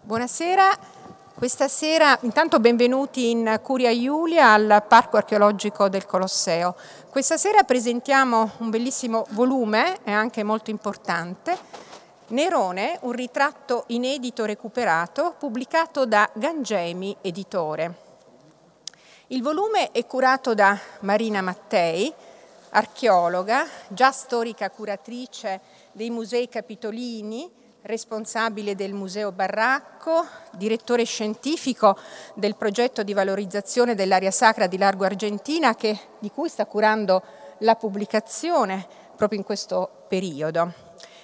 Buonasera, questa sera intanto benvenuti in Curia Iulia al Parco Archeologico del Colosseo. Questa sera presentiamo un bellissimo volume, è anche molto importante, Nerone, un ritratto inedito recuperato, pubblicato da Gangemi Editore. Il volume è curato da Marina Mattei, archeologa, già storica curatrice dei musei capitolini, responsabile del Museo Barracco, direttore scientifico del progetto di valorizzazione dell'area sacra di Largo Argentina che, di cui sta curando la pubblicazione proprio in questo periodo.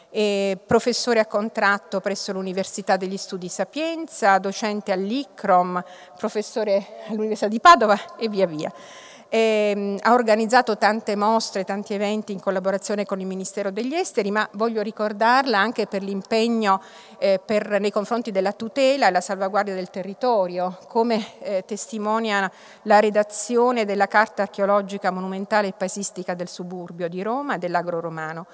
È professore a contratto presso l'Università degli Studi Sapienza, docente all'ICROM, professore all'Università di Padova e via via. Eh, ha organizzato tante mostre, tanti eventi in collaborazione con il Ministero degli Esteri, ma voglio ricordarla anche per l'impegno eh, nei confronti della tutela e la salvaguardia del territorio, come eh, testimonia la redazione della Carta archeologica monumentale e paesistica del suburbio di Roma e dell'agro romano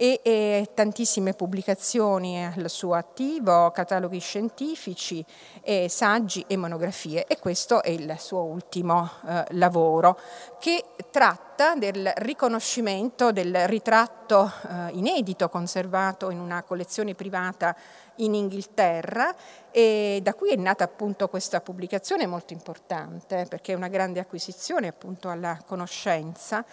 e, e tantissime pubblicazioni al suo attivo, cataloghi scientifici, e saggi e monografie. E questo è il suo ultimo eh, lavoro che tratta del riconoscimento del ritratto eh, inedito conservato in una collezione privata in Inghilterra. E da cui è nata appunto questa pubblicazione molto importante perché è una grande acquisizione appunto alla conoscenza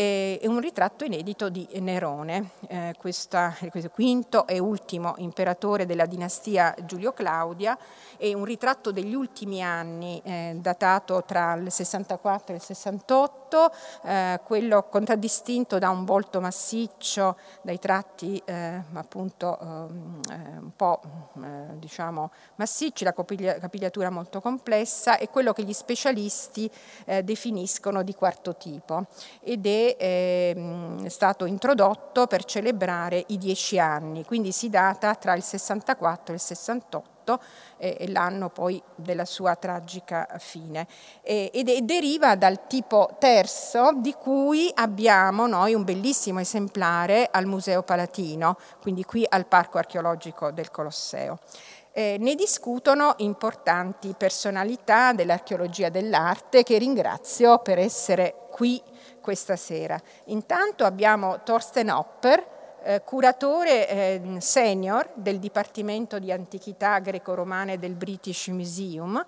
e un ritratto inedito di Nerone, eh, questa, questo quinto e ultimo imperatore della dinastia Giulio Claudia e un ritratto degli ultimi anni eh, datato tra il 64 e il 68, eh, quello contraddistinto da un volto massiccio, dai tratti eh, appunto ehm, eh, un po' eh, diciamo massicci, la capigliatura molto complessa e quello che gli specialisti definiscono di quarto tipo. Ed è ehm, stato introdotto per celebrare i dieci anni, quindi si data tra il 64 e il 68 e l'anno poi della sua tragica fine ed deriva dal tipo terzo di cui abbiamo noi un bellissimo esemplare al Museo Palatino, quindi qui al Parco archeologico del Colosseo. Eh, ne discutono importanti personalità dell'archeologia dell'arte che ringrazio per essere qui questa sera. Intanto abbiamo Thorsten Hopper, eh, curatore eh, senior del Dipartimento di Antichità Greco-Romane del British Museum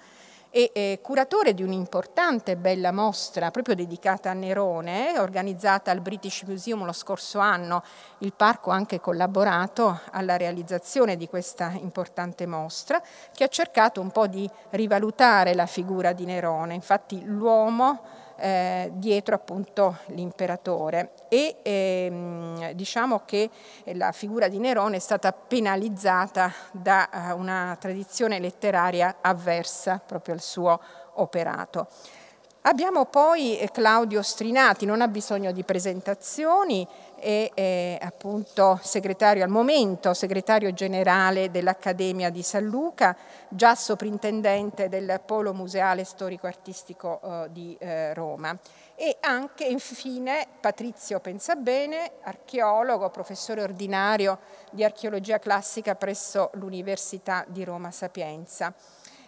e eh, curatore di un'importante bella mostra proprio dedicata a Nerone, organizzata al British Museum lo scorso anno. Il parco ha anche collaborato alla realizzazione di questa importante mostra che ha cercato un po' di rivalutare la figura di Nerone. Infatti l'uomo eh, dietro appunto l'imperatore e ehm, diciamo che la figura di Nerone è stata penalizzata da uh, una tradizione letteraria avversa proprio al suo operato. Abbiamo poi eh, Claudio Strinati, non ha bisogno di presentazioni, è, è appunto segretario al momento, segretario generale dell'Accademia di San Luca, già soprintendente del Polo Museale Storico-Artistico eh, di eh, Roma. E anche infine Patrizio Pensabene, archeologo, professore ordinario di archeologia classica presso l'Università di Roma Sapienza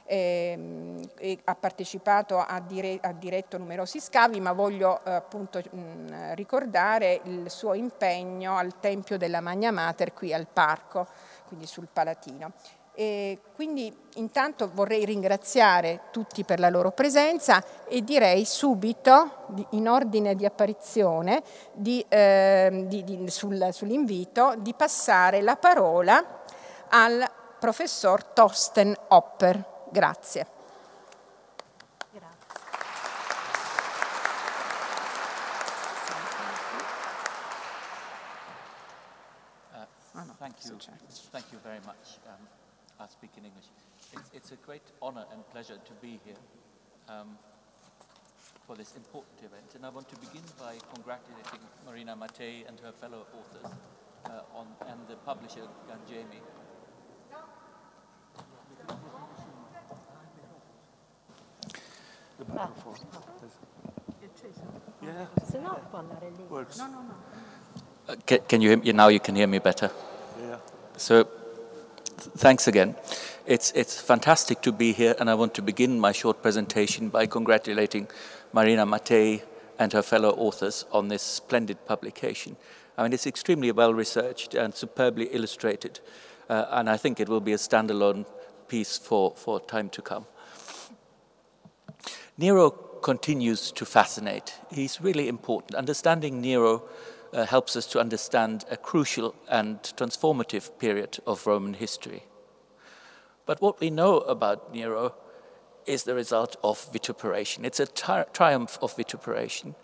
eh, ha partecipato, ha, dire, ha, diretto numerosi scavi, ma voglio eh, appunto mh, ricordare il suo impegno al Tempio della Magna Mater qui al Parco, quindi sul Palatino. E quindi intanto vorrei ringraziare tutti per la loro presenza e direi subito, in ordine di apparizione, eh, sul, sull'invito, di passare la parola al professor Torsten Hopper. Grazie. Uh, thank you. Thank you very much. Um, I'll speak in English. It's, it's, a great honor and pleasure to be here um, for this important event. And I want to begin by congratulating Marina Mattei and her fellow authors uh, on, and the publisher Ganjemi The microphone. Yeah. Se no può andare lì. Works. No, no, no. Uh, can, can you hear me? Now you can hear me better. Yeah. So, thanks again. It's, it's fantastic to be here, and I want to begin my short presentation by congratulating Marina Mattei and her fellow authors on this splendid publication. I mean, it's extremely well researched and superbly illustrated, uh, and I think it will be a standalone piece for, for time to come. Nero continues to fascinate. He's really important. Understanding Nero uh, helps us to understand a crucial and transformative period of Roman history. But what we know about Nero is the result of vituperation. It's a tri triumph of vituperation.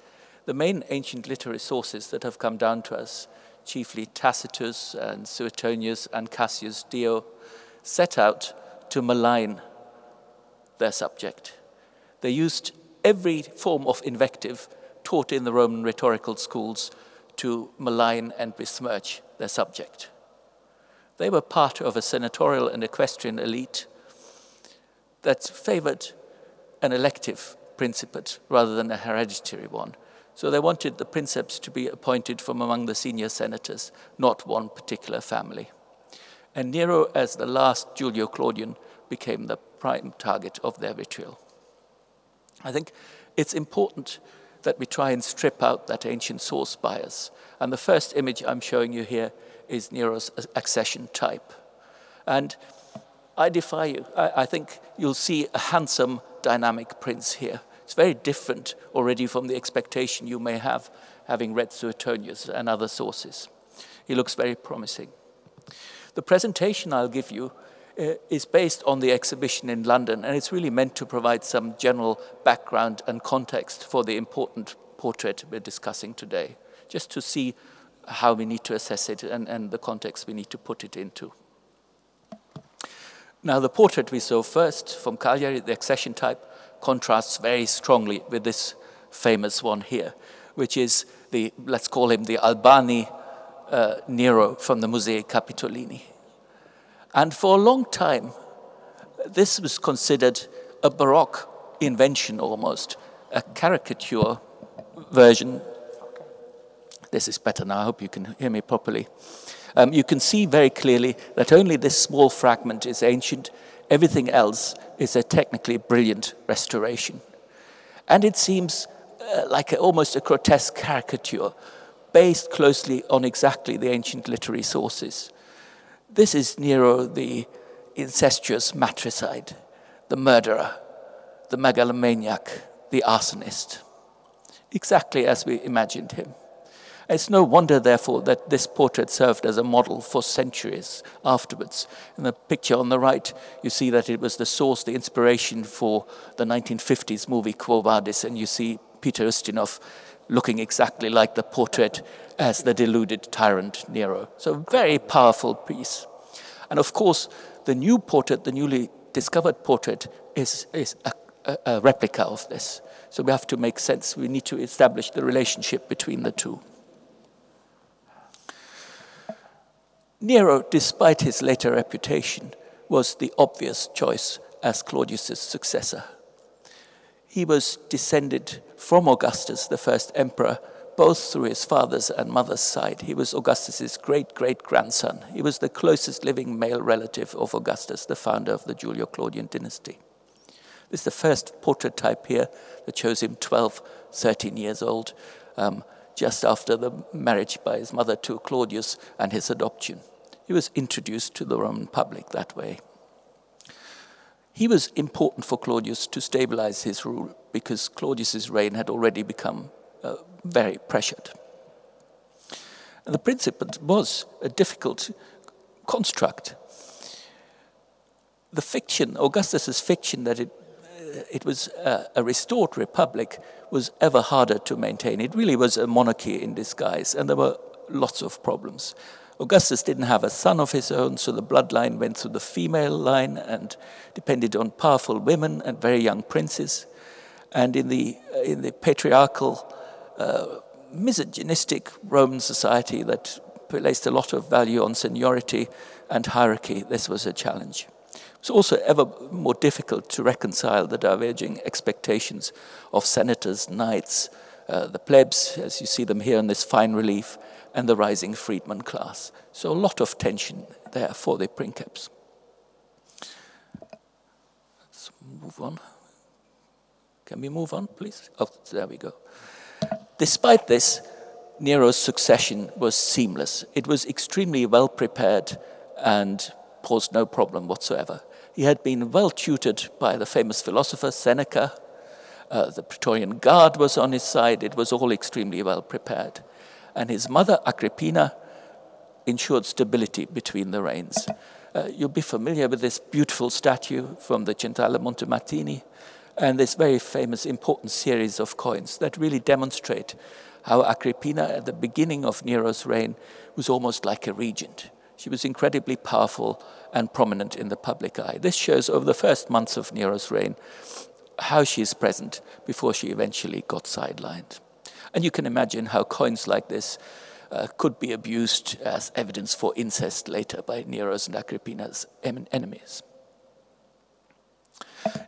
The main ancient literary sources that have come down to us, chiefly Tacitus and Suetonius and Cassius Dio, set out to malign their subject. They used every form of invective taught in the Roman rhetorical schools to malign and besmirch their subject. They were part of a senatorial and equestrian elite that favored an elective principate rather than a hereditary one. So they wanted the princeps to be appointed from among the senior senators, not one particular family. And Nero, as the last Julio Claudian, became the prime target of their vitriol. I think it's important that we try and strip out that ancient source bias. And the first image I'm showing you here is Nero's accession type. And I defy you. I, I think you'll see a handsome, dynamic prince here. It's very different already from the expectation you may have having read Suetonius and other sources. He looks very promising. The presentation I'll give you is based on the exhibition in London, and it's really meant to provide some general background and context for the important portrait we're discussing today, just to see how we need to assess it and, and the context we need to put it into. Now, the portrait we saw first from Cagliari, the accession type, contrasts very strongly with this famous one here, which is the, let's call him the Albani uh, Nero from the Musei Capitolini. And for a long time, this was considered a Baroque invention almost, a caricature version. This is better now, I hope you can hear me properly. Um, you can see very clearly that only this small fragment is ancient, everything else is a technically brilliant restoration. And it seems uh, like a, almost a grotesque caricature based closely on exactly the ancient literary sources. This is Nero, the incestuous matricide, the murderer, the megalomaniac, the arsonist, exactly as we imagined him. It's no wonder, therefore, that this portrait served as a model for centuries afterwards. In the picture on the right, you see that it was the source, the inspiration for the 1950s movie Quo Vadis, and you see Peter Ustinov looking exactly like the portrait as the deluded tyrant Nero. So, very powerful piece. And of course, the new portrait, the newly discovered portrait, is, is a, a, a replica of this. So we have to make sense. We need to establish the relationship between the two. Nero, despite his later reputation, was the obvious choice as Claudius's successor. He was descended from Augustus, the first emperor, both through his father's and mother's side. He was Augustus's great great grandson. He was the closest living male relative of Augustus, the founder of the Julio Claudian dynasty. This is the first portrait type here that shows him 12, 13 years old, um, just after the marriage by his mother to Claudius and his adoption. He was introduced to the Roman public that way. He was important for Claudius to stabilize his rule because Claudius's reign had already become uh, very pressured. And the Principate was a difficult construct. The fiction, Augustus's fiction that it, uh, it was a, a restored republic, was ever harder to maintain. It really was a monarchy in disguise, and there were lots of problems. Augustus didn't have a son of his own, so the bloodline went through the female line and depended on powerful women and very young princes. And in the, in the patriarchal, uh, misogynistic Roman society that placed a lot of value on seniority and hierarchy, this was a challenge. It was also ever more difficult to reconcile the diverging expectations of senators, knights, uh, the plebs, as you see them here in this fine relief, and the rising freedman class. So a lot of tension there for the princeps. Let's move on. Can we move on, please? Oh, there we go. Despite this, Nero's succession was seamless. It was extremely well prepared and posed no problem whatsoever. He had been well tutored by the famous philosopher Seneca. Uh, the Praetorian Guard was on his side. It was all extremely well prepared. And his mother, Agrippina, ensured stability between the reigns. Uh, you'll be familiar with this beautiful statue from the Centrale Montemartini and this very famous important series of coins that really demonstrate how Agrippina, at the beginning of Nero's reign, was almost like a regent. She was incredibly powerful and prominent in the public eye. This shows over the first months of Nero's reign how she is present before she eventually got sidelined. And you can imagine how coins like this uh, could be abused as evidence for incest later by Nero's and Agrippina's enemies.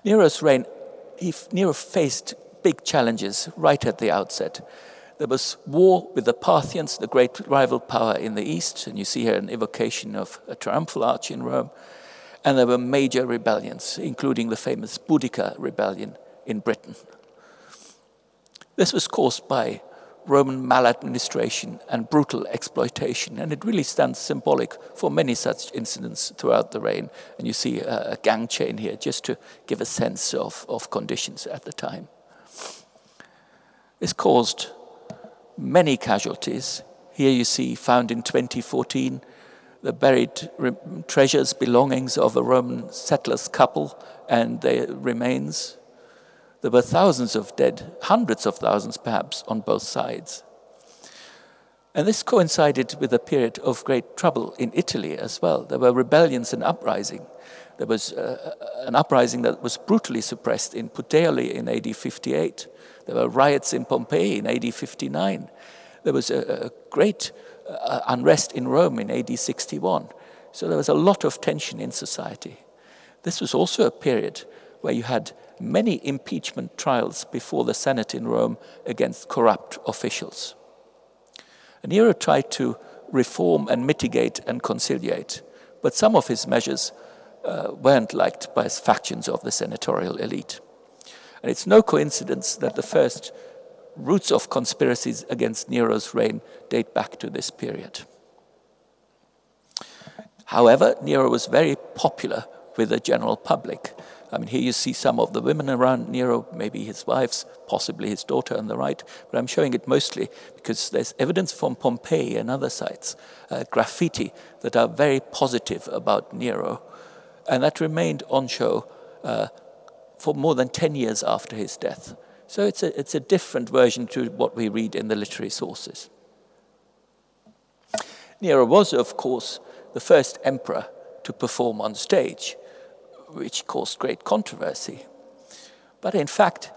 Nero's reign, Nero faced big challenges right at the outset. There was war with the Parthians, the great rival power in the east, and you see here an evocation of a triumphal arch in Rome. And there were major rebellions, including the famous Boudica rebellion in Britain. This was caused by Roman maladministration and brutal exploitation, and it really stands symbolic for many such incidents throughout the reign. And you see a, a gang chain here just to give a sense of, of conditions at the time. This caused many casualties. Here you see, found in 2014, the buried treasures, belongings of a Roman settlers couple and their remains. There were thousands of dead, hundreds of thousands perhaps, on both sides. And this coincided with a period of great trouble in Italy as well. There were rebellions and uprising. There was uh, an uprising that was brutally suppressed in Puteoli in AD 58. There were riots in Pompeii in AD 59. There was a, a great uh, unrest in Rome in AD 61. So there was a lot of tension in society. This was also a period where you had many impeachment trials before the Senate in Rome against corrupt officials. And Nero tried to reform and mitigate and conciliate, but some of his measures uh, weren't liked by factions of the senatorial elite. And it's no coincidence that the first roots of conspiracies against Nero's reign date back to this period. However, Nero was very popular with the general public. I mean, here you see some of the women around Nero, maybe his wives, possibly his daughter on the right, but I'm showing it mostly because there's evidence from Pompeii and other sites, uh, graffiti that are very positive about Nero, and that remained on show uh, for more than 10 years after his death. So it's a, it's a different version to what we read in the literary sources. Nero was, of course, the first emperor to perform on stage, which caused great controversy. But in fact,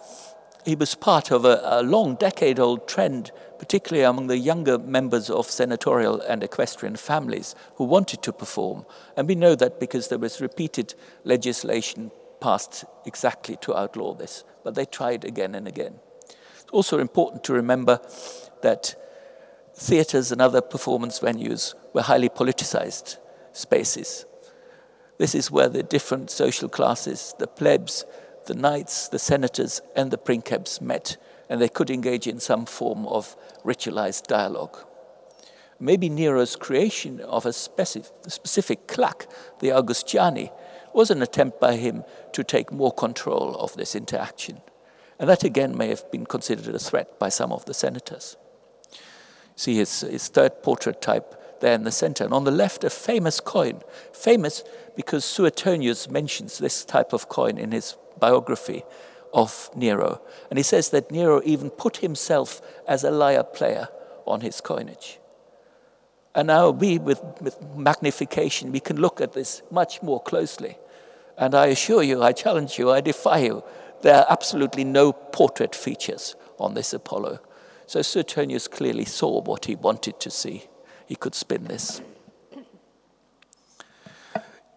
he was part of a, a long decade old trend, particularly among the younger members of senatorial and equestrian families who wanted to perform. And we know that because there was repeated legislation passed exactly to outlaw this, but they tried again and again. It's also important to remember that theatres and other performance venues were highly politicized spaces. This is where the different social classes, the plebs, the knights, the senators, and the princeps met, and they could engage in some form of ritualized dialogue. Maybe Nero's creation of a specific, claque, the Augustiani, was an attempt by him to take more control of this interaction. And that again may have been considered a threat by some of the senators. See his, his third portrait type there in the center. And on the left, a famous coin. Famous because Suetonius mentions this type of coin in his biography of Nero. And he says that Nero even put himself as a lyre player on his coinage. And now we, with, with magnification, we can look at this much more closely. And I assure you, I challenge you, I defy you, there are absolutely no portrait features on this Apollo. So Suetonius clearly saw what he wanted to see. He could spin this.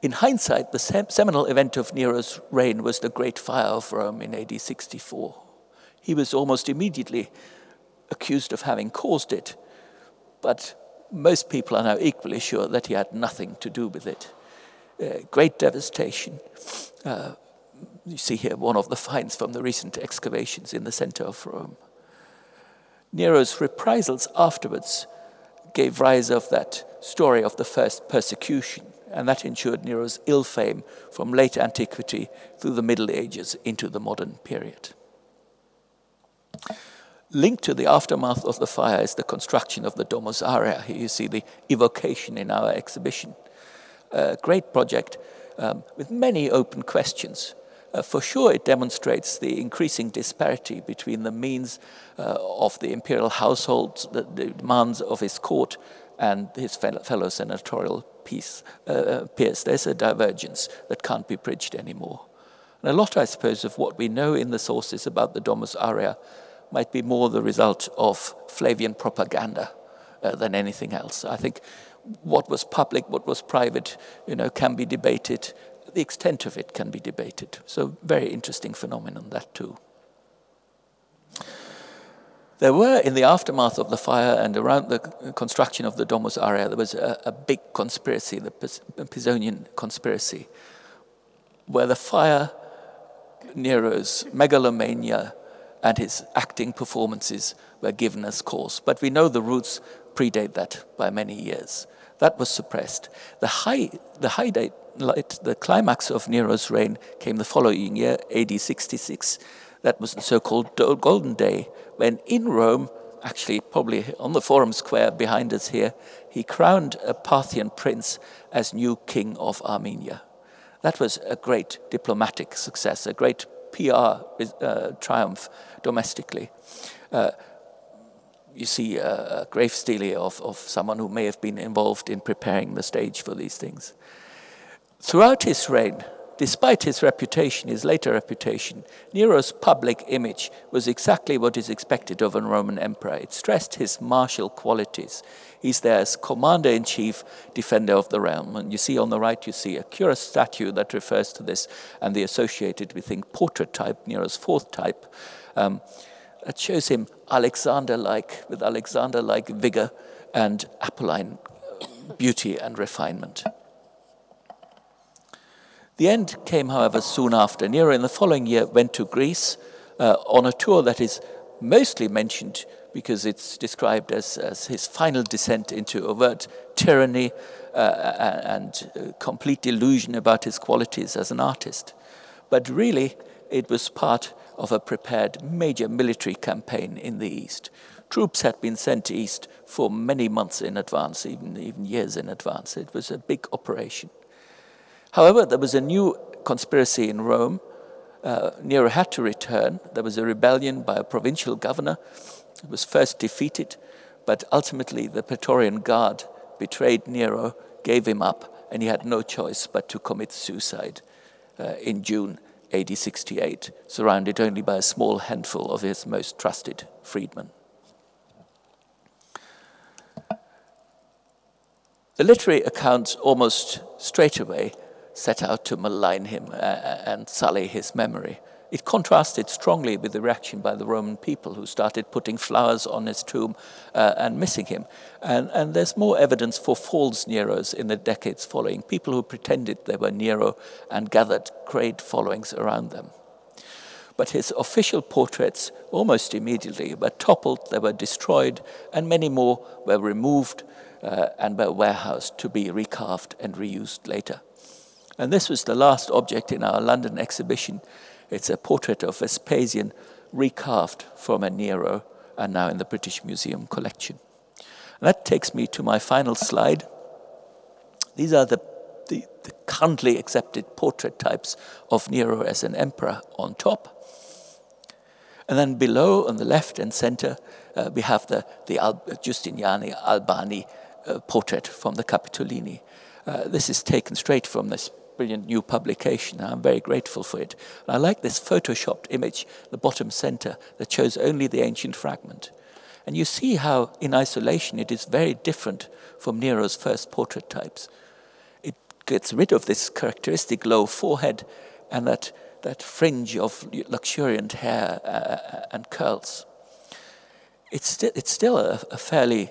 In hindsight, the seminal event of Nero's reign was the Great Fire of Rome in AD 64. He was almost immediately accused of having caused it, but most people are now equally sure that he had nothing to do with it uh, great devastation, uh, you see here one of the finds from the recent excavations in the center of Rome. Nero's reprisals afterwards gave rise of that story of the first persecution, and that ensured Nero's ill fame from late antiquity through the Middle Ages into the modern period. Linked to the aftermath of the fire is the construction of the Domus Aurea. Here you see the evocation in our exhibition. A great project um, with many open questions. Uh, for sure, it demonstrates the increasing disparity between the means uh, of the imperial household, the, the, demands of his court, and his fellow, fellow senatorial peace, uh, uh, peers. There's a divergence that can't be bridged anymore. And a lot, I suppose, of what we know in the sources about the Domus Aurea might be more the result of Flavian propaganda uh, than anything else. I think what was public, what was private, you know, can be debated. The extent of it can be debated. So, very interesting phenomenon that too. There were, in the aftermath of the fire and around the construction of the Domus Aurea, there was a, a big conspiracy, the Pisonian conspiracy, where the fire, Nero's megalomania, and his acting performances were given as cause. But we know the roots predate that by many years. That was suppressed. The high, the high date, the climax of Nero's reign came the following year, AD 66. That was the so called Golden Day, when in Rome, actually, probably on the Forum Square behind us here, he crowned a Parthian prince as new king of Armenia. That was a great diplomatic success, a great PR uh, triumph domestically. Uh, you see a grave stele of, of someone who may have been involved in preparing the stage for these things. Throughout his reign, despite his reputation, his later reputation, Nero's public image was exactly what is expected of a Roman emperor. It stressed his martial qualities. He's there as commander in chief, defender of the realm. And you see on the right, you see a curious statue that refers to this and the associated, we think, portrait type, Nero's fourth type. Um, that shows him Alexander like, with Alexander like vigor and Apolline beauty and refinement. The end came, however, soon after. Nero, in the following year, went to Greece uh, on a tour that is mostly mentioned because it's described as, as his final descent into overt tyranny uh, and complete delusion about his qualities as an artist. But really, it was part of a prepared major military campaign in the East. Troops had been sent east for many months in advance, even, even years in advance. It was a big operation. However, there was a new conspiracy in Rome. Uh, Nero had to return. There was a rebellion by a provincial governor. It was first defeated, but ultimately the Praetorian Guard betrayed Nero, gave him up, and he had no choice but to commit suicide uh, in June AD 68, surrounded only by a small handful of his most trusted freedmen. The literary accounts almost straight away set out to malign him uh, and sully his memory. It contrasted strongly with the reaction by the Roman people who started putting flowers on his tomb uh, and missing him. And, and there's more evidence for false Neros in the decades following, people who pretended they were Nero and gathered great followings around them. But his official portraits almost immediately were toppled, they were destroyed, and many more were removed uh, and were warehoused to be recarved and reused later. And this was the last object in our London exhibition it's a portrait of Vespasian recarved from a Nero and now in the British Museum collection. And that takes me to my final slide. These are the, the, the currently accepted portrait types of Nero as an emperor on top. And then below, on the left and center, uh, we have the, the Al- Giustiniani Albani uh, portrait from the Capitolini. Uh, this is taken straight from this brilliant new publication. I'm very grateful for it. And I like this photoshopped image, the bottom center, that shows only the ancient fragment. And you see how, in isolation, it is very different from Nero's first portrait types. It gets rid of this characteristic low forehead and that, that fringe of luxuriant hair uh, uh and curls. It's, sti- it's still a, a fairly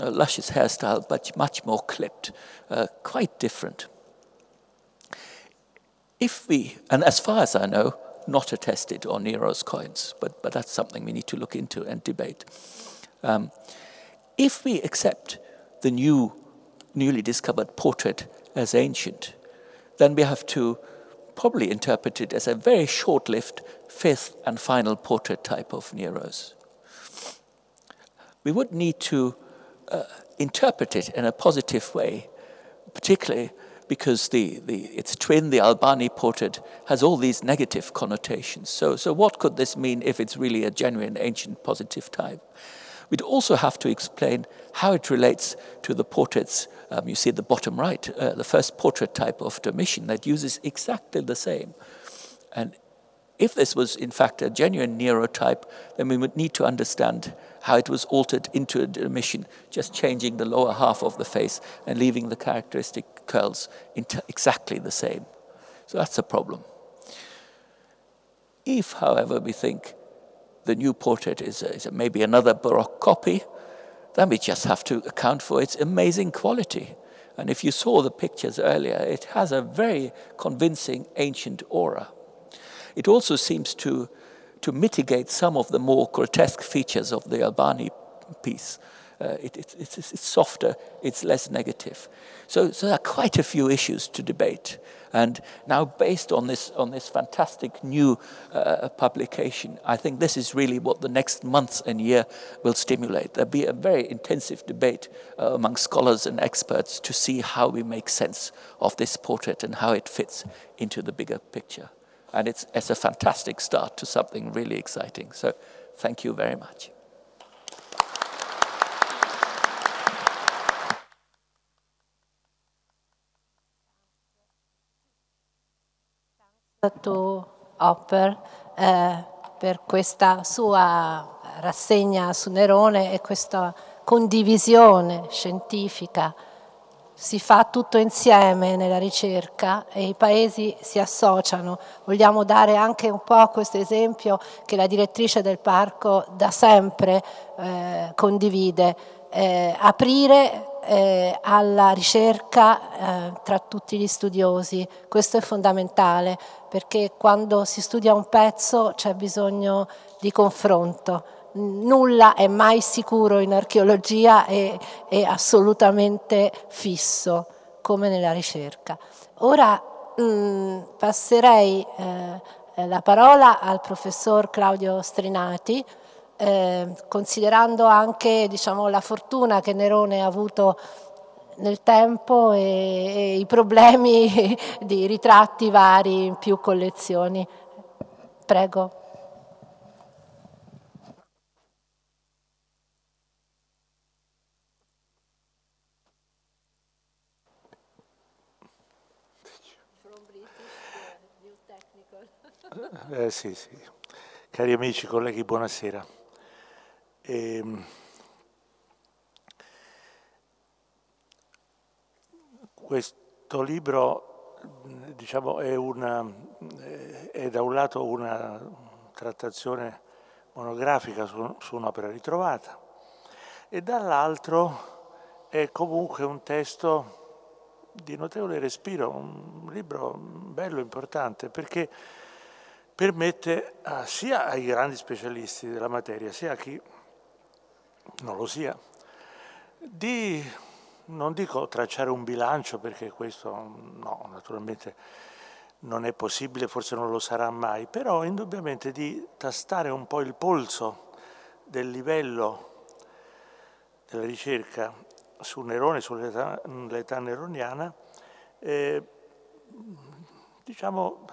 uh, luscious hairstyle, but much more clipped, uh, quite different if we, and as far as I know, not attested on Nero's coins, but, but that's something we need to look into and debate. Um, if we accept the new, newly discovered portrait as ancient, then we have to probably interpret it as a very short lived fifth and final portrait type of Nero's. We would need to uh, interpret it in a positive way, particularly because the, the, its twin, the Albani portrait, has all these negative connotations. So, so what could this mean if it's really a genuine ancient positive type? We'd also have to explain how it relates to the portraits. Um, you see at the bottom right, uh, the first portrait type of Domitian that uses exactly the same. And if this was in fact a genuine Nero type, then we would need to understand how it was altered into a Domitian, just changing the lower half of the face and leaving the characteristic curls exactly the same. So that's a problem. If, however, we think the new portrait is, a, is a maybe another Baroque copy, then we just have to account for its amazing quality. And if you saw the pictures earlier, it has a very convincing ancient aura. It also seems to, to mitigate some of the more grotesque features of the Albani piece. Uh, it, it, it's, it's, softer, it's less negative. So, so there are quite a few issues to debate. And now, based on this, on this fantastic new uh, publication, I think this is really what the next months and year will stimulate. There'll be a very intensive debate uh, among scholars and experts to see how we make sense of this portrait and how it fits into the bigger picture. And it's, it's a fantastic start to something really exciting. So, thank you very much. To Hopper eh, per questa sua rassegna su Nerone e questa condivisione scientifica. Si fa tutto insieme nella ricerca e i paesi si associano. Vogliamo dare anche un po' questo esempio che la direttrice del parco da sempre eh, condivide. Eh, aprire eh, alla ricerca eh, tra tutti gli studiosi. Questo è fondamentale perché quando si studia un pezzo c'è bisogno di confronto. Nulla è mai sicuro in archeologia e è assolutamente fisso come nella ricerca. Ora mh, mm, passerei eh, la parola al professor Claudio Strinati eh, considerando anche diciamo, la fortuna che Nerone ha avuto nel tempo e, e i problemi di ritratti vari in più collezioni. Prego. Eh, sì, sì. Cari amici, colleghi, buonasera. E, ehm, questo libro diciamo, è, una, è, da un lato una trattazione monografica su, su un'opera ritrovata e dall'altro è comunque un testo di notevole respiro, un libro bello, importante, perché permette a, sia ai grandi specialisti della materia, sia a chi non lo sia, di, non dico tracciare un bilancio perché questo no, naturalmente non è possibile, forse non lo sarà mai, però indubbiamente di tastare un po' il polso del livello della ricerca su Nerone, sull'età neroniana, eh, diciamo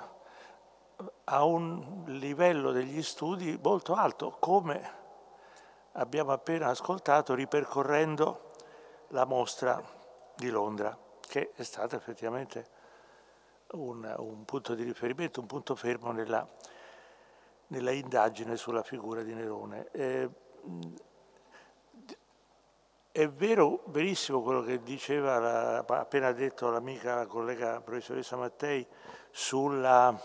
a un livello degli studi molto alto, come abbiamo appena ascoltato ripercorrendo la mostra di Londra, che è stata effettivamente un, un punto di riferimento, un punto fermo nella, nella indagine sulla figura di Nerone. Eh, è vero, verissimo quello che diceva, la, appena detto l'amica, la collega professoressa Mattei, sulla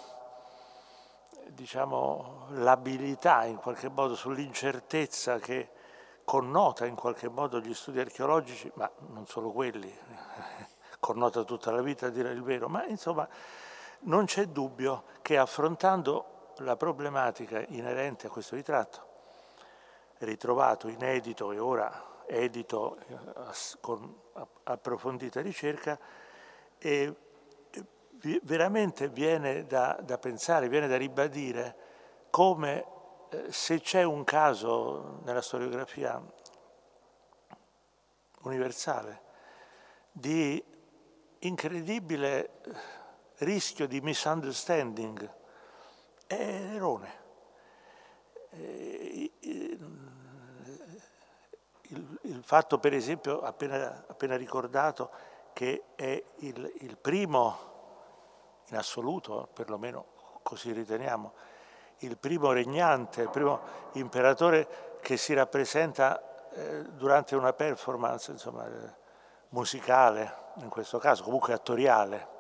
diciamo, l'abilità in qualche modo, sull'incertezza che connota in qualche modo gli studi archeologici, ma non solo quelli, connota tutta la vita a dire il vero, ma insomma Non c'è dubbio che affrontando la problematica inerente a questo ritratto, ritrovato, inedito e ora edito eh, con approfondita ricerca, e veramente viene da, da pensare, viene da ribadire come eh, se c'è un caso nella storiografia universale di incredibile rischio di misunderstanding è Nerone. Eh, il, il, fatto, per esempio, appena, appena ricordato, che è il, il, primo in assoluto, perlomeno così riteniamo, il primo regnante, il primo imperatore che si rappresenta eh, durante una performance insomma, eh, musicale, in questo caso, comunque attoriale.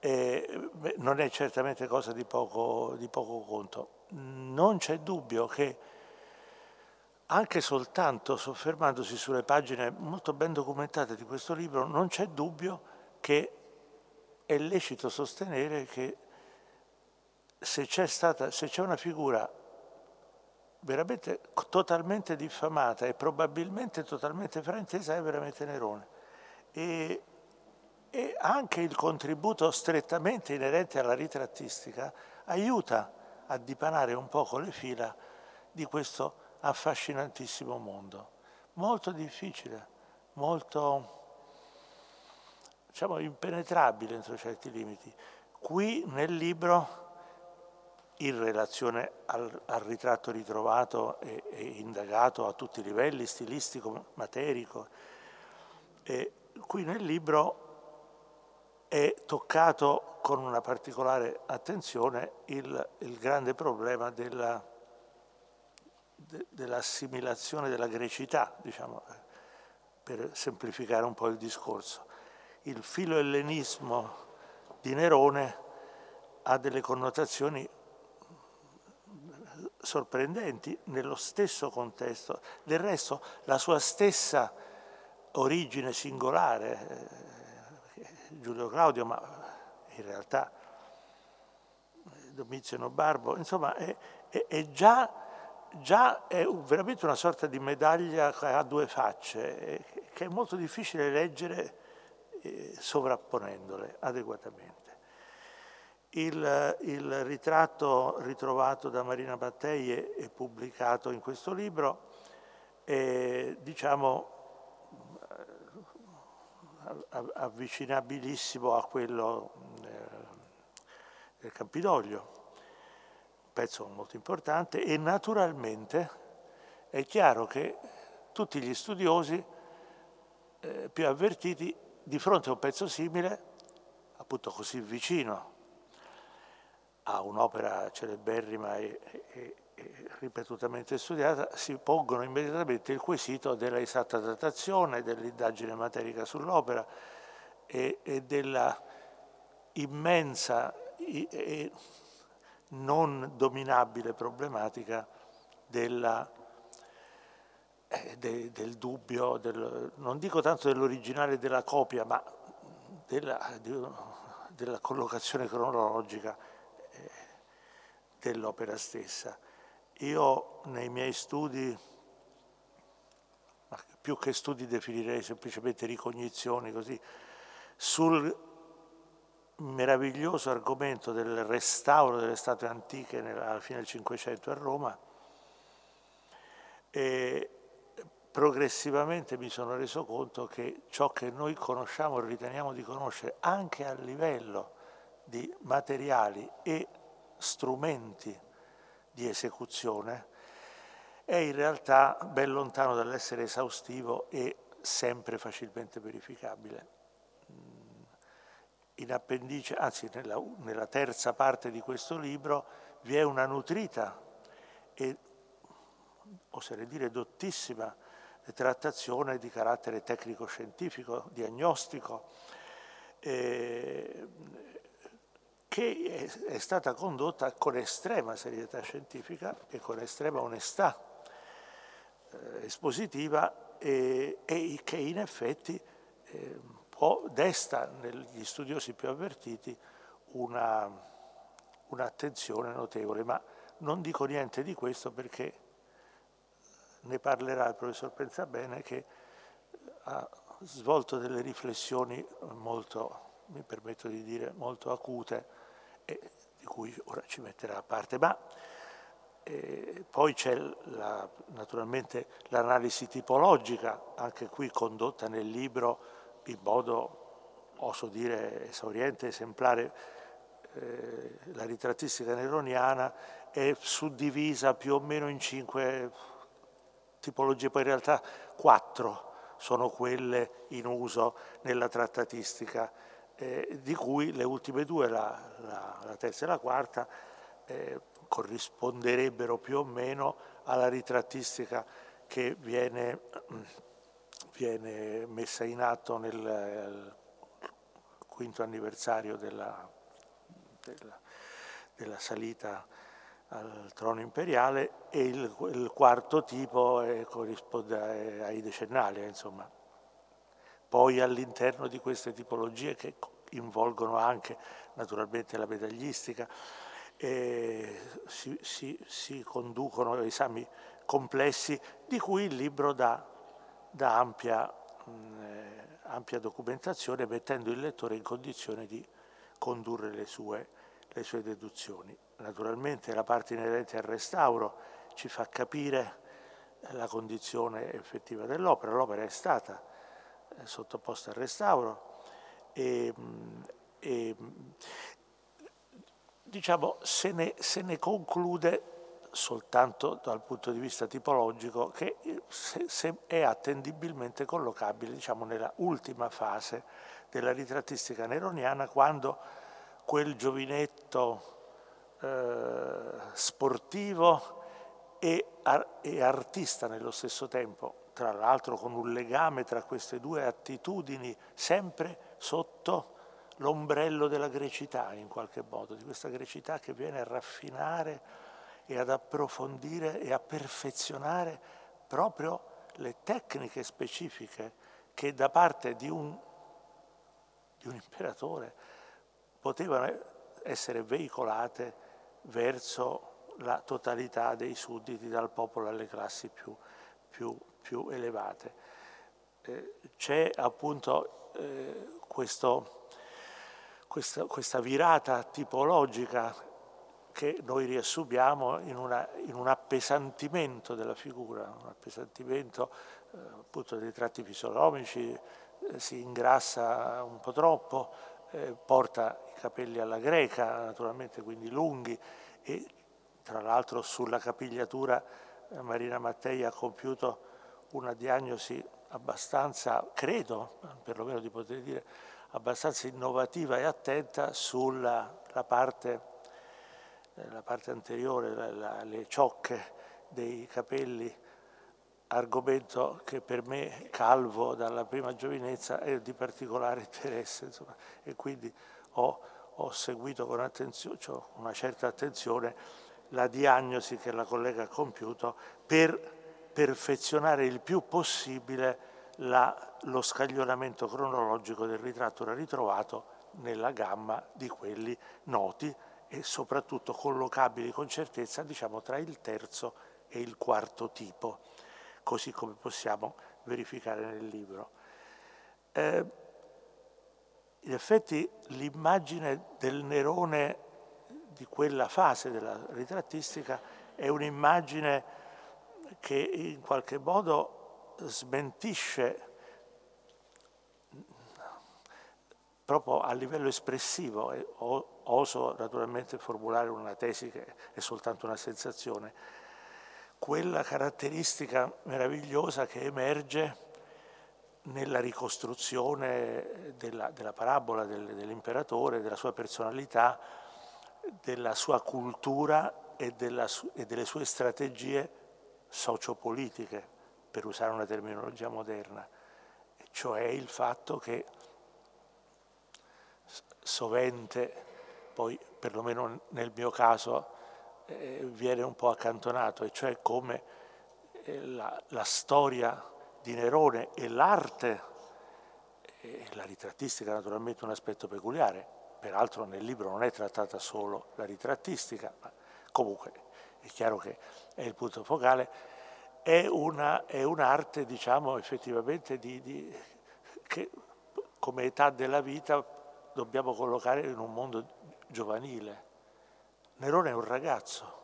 Eh, non è certamente cosa di poco, di poco conto. Non c'è dubbio che anche soltanto soffermandosi sulle pagine molto ben documentate di questo libro, non c'è dubbio che è lecito sostenere che se c'è, una figura veramente totalmente diffamata e probabilmente totalmente fraintesa è veramente Nerone. E, e anche il contributo strettamente inerente alla ritrattistica aiuta a dipanare un poco le fila di questo affascinantissimo mondo, molto difficile, molto diciamo, impenetrabile entro certi limiti. Qui nel libro, in relazione al, al ritratto ritrovato e, e, indagato a tutti i livelli, stilistico, materico, qui nel libro è toccato con una particolare attenzione il, il grande problema della de, dell'assimilazione della grecità, diciamo, per semplificare un po' il discorso. Il filo-ellenismo di Nerone ha delle connotazioni sorprendenti nello stesso contesto. Del resto la sua stessa origine singolare, eh, Giulio Claudio, ma in realtà Domizio Barbo, insomma è, è, è già già è veramente una sorta di medaglia ha due facce, che è molto difficile leggere eh, sovrapponendole adeguatamente. Il, il, ritratto ritrovato da Marina Battei e pubblicato in questo libro è diciamo, avvicinabilissimo a quello eh, del Campidoglio pezzo molto importante e naturalmente è chiaro che tutti gli studiosi eh, più avvertiti di fronte a un pezzo simile, appunto così vicino a un'opera celeberrima e, e, e, ripetutamente studiata, si pongono immediatamente il quesito della esatta datazione, dell'indagine materica sull'opera e, e della immensa e, non dominabile problematica della, de, del dubbio, del, non dico tanto dell'originale della copia, ma della, della collocazione cronologica eh, dell'opera stessa. Io nei miei studi, più che studi definirei semplicemente ricognizioni così, sul meraviglioso argomento del restauro delle statue antiche alla fine del Cinquecento a Roma e progressivamente mi sono reso conto che ciò che noi conosciamo e riteniamo di conoscere anche a livello di materiali e strumenti di esecuzione è in realtà ben lontano dall'essere esaustivo e sempre facilmente verificabile. In appendice, anzi nella, nella terza parte di questo libro, vi è una nutrita e oserei dire dottissima trattazione di carattere tecnico-scientifico, diagnostico, eh, che è, stata condotta con estrema serietà scientifica e con estrema onestà eh, espositiva e, che in effetti eh, può, desta negli studiosi più avvertiti una, un'attenzione notevole, ma non dico niente di questo perché ne parlerà il professor Pensabene che ha svolto delle riflessioni molto, mi permetto di dire, molto acute e di cui ora ci metterà a parte. Ma eh, poi c'è la, naturalmente l'analisi tipologica, anche qui condotta nel libro in modo, oso dire, esauriente, esemplare. Eh, la ritrattistica neroniana è suddivisa più o meno in cinque tipologie, poi in realtà quattro sono quelle in uso nella trattatistica, eh, di cui le ultime due, la, la, la terza e la quarta, eh, corrisponderebbero più o meno alla ritrattistica che viene, viene messa in atto nel quinto anniversario della, della, della salita al trono imperiale e il, il quarto tipo eh, corrisponde ai decennali, insomma. Poi all'interno di queste tipologie che involgono anche naturalmente la medagliistica, eh, si, si, si, conducono esami complessi di cui il libro dà, dà ampia, mh, ampia, documentazione mettendo il lettore in condizione di condurre le sue, le sue deduzioni. Naturalmente la parte inerente al restauro ci fa capire la condizione effettiva dell'opera, l'opera è stata eh, sottoposta al restauro e, e diciamo, se ne, se ne, conclude soltanto dal punto di vista tipologico che se, se è attendibilmente collocabile diciamo, nella ultima fase della ritrattistica neroniana quando quel giovinetto eh, sportivo e, ar- e artista nello stesso tempo, tra l'altro con un legame tra queste due attitudini sempre sotto l'ombrello della grecità in qualche modo, di questa grecità che viene a raffinare e ad approfondire e a perfezionare proprio le tecniche specifiche che da parte di un, di un imperatore potevano essere veicolate verso la totalità dei sudditi, dal popolo alle classi più, più, più elevate. Eh, c'è appunto eh, questo questa, questa virata tipologica che noi riassumiamo in, una, in, un appesantimento della figura, un appesantimento eh, appunto dei tratti fisiologici, eh, si ingrassa un po' troppo, eh, porta i capelli alla greca, naturalmente quindi lunghi e tra l'altro sulla capigliatura eh, Marina Mattei ha compiuto una diagnosi abbastanza, credo, perlomeno di poter dire, abbastanza innovativa e attenta sulla parte, eh, parte anteriore, la, la, le ciocche dei capelli, argomento che per me, calvo dalla prima giovinezza, è di particolare interesse insomma, e quindi ho, ho seguito con cioè una certa attenzione la diagnosi che la collega ha compiuto per perfezionare il più possibile la, lo scaglionamento cronologico del ritratto era ritrovato nella gamma di quelli noti e soprattutto collocabili con certezza diciamo, tra il terzo e il quarto tipo, così come possiamo verificare nel libro. Eh, in effetti l'immagine del Nerone di quella fase della ritrattistica è un'immagine che in qualche modo smentisce proprio a livello espressivo, oso naturalmente formulare una tesi che è soltanto una sensazione, quella caratteristica meravigliosa che emerge nella ricostruzione della, della parabola del, dell'imperatore, della sua personalità, della sua cultura e, della, e delle sue strategie sociopolitiche per usare una terminologia moderna, cioè il fatto che sovente, poi perlomeno nel mio caso, eh, viene un po' accantonato, e cioè come eh, la, la, storia di Nerone e l'arte, e la ritrattistica naturalmente un aspetto peculiare, peraltro nel libro non è trattata solo la ritrattistica, ma comunque è chiaro che è il punto focale, è, è un'arte diciamo effettivamente di, di, che come età della vita dobbiamo collocare in un mondo giovanile. Nerone è un ragazzo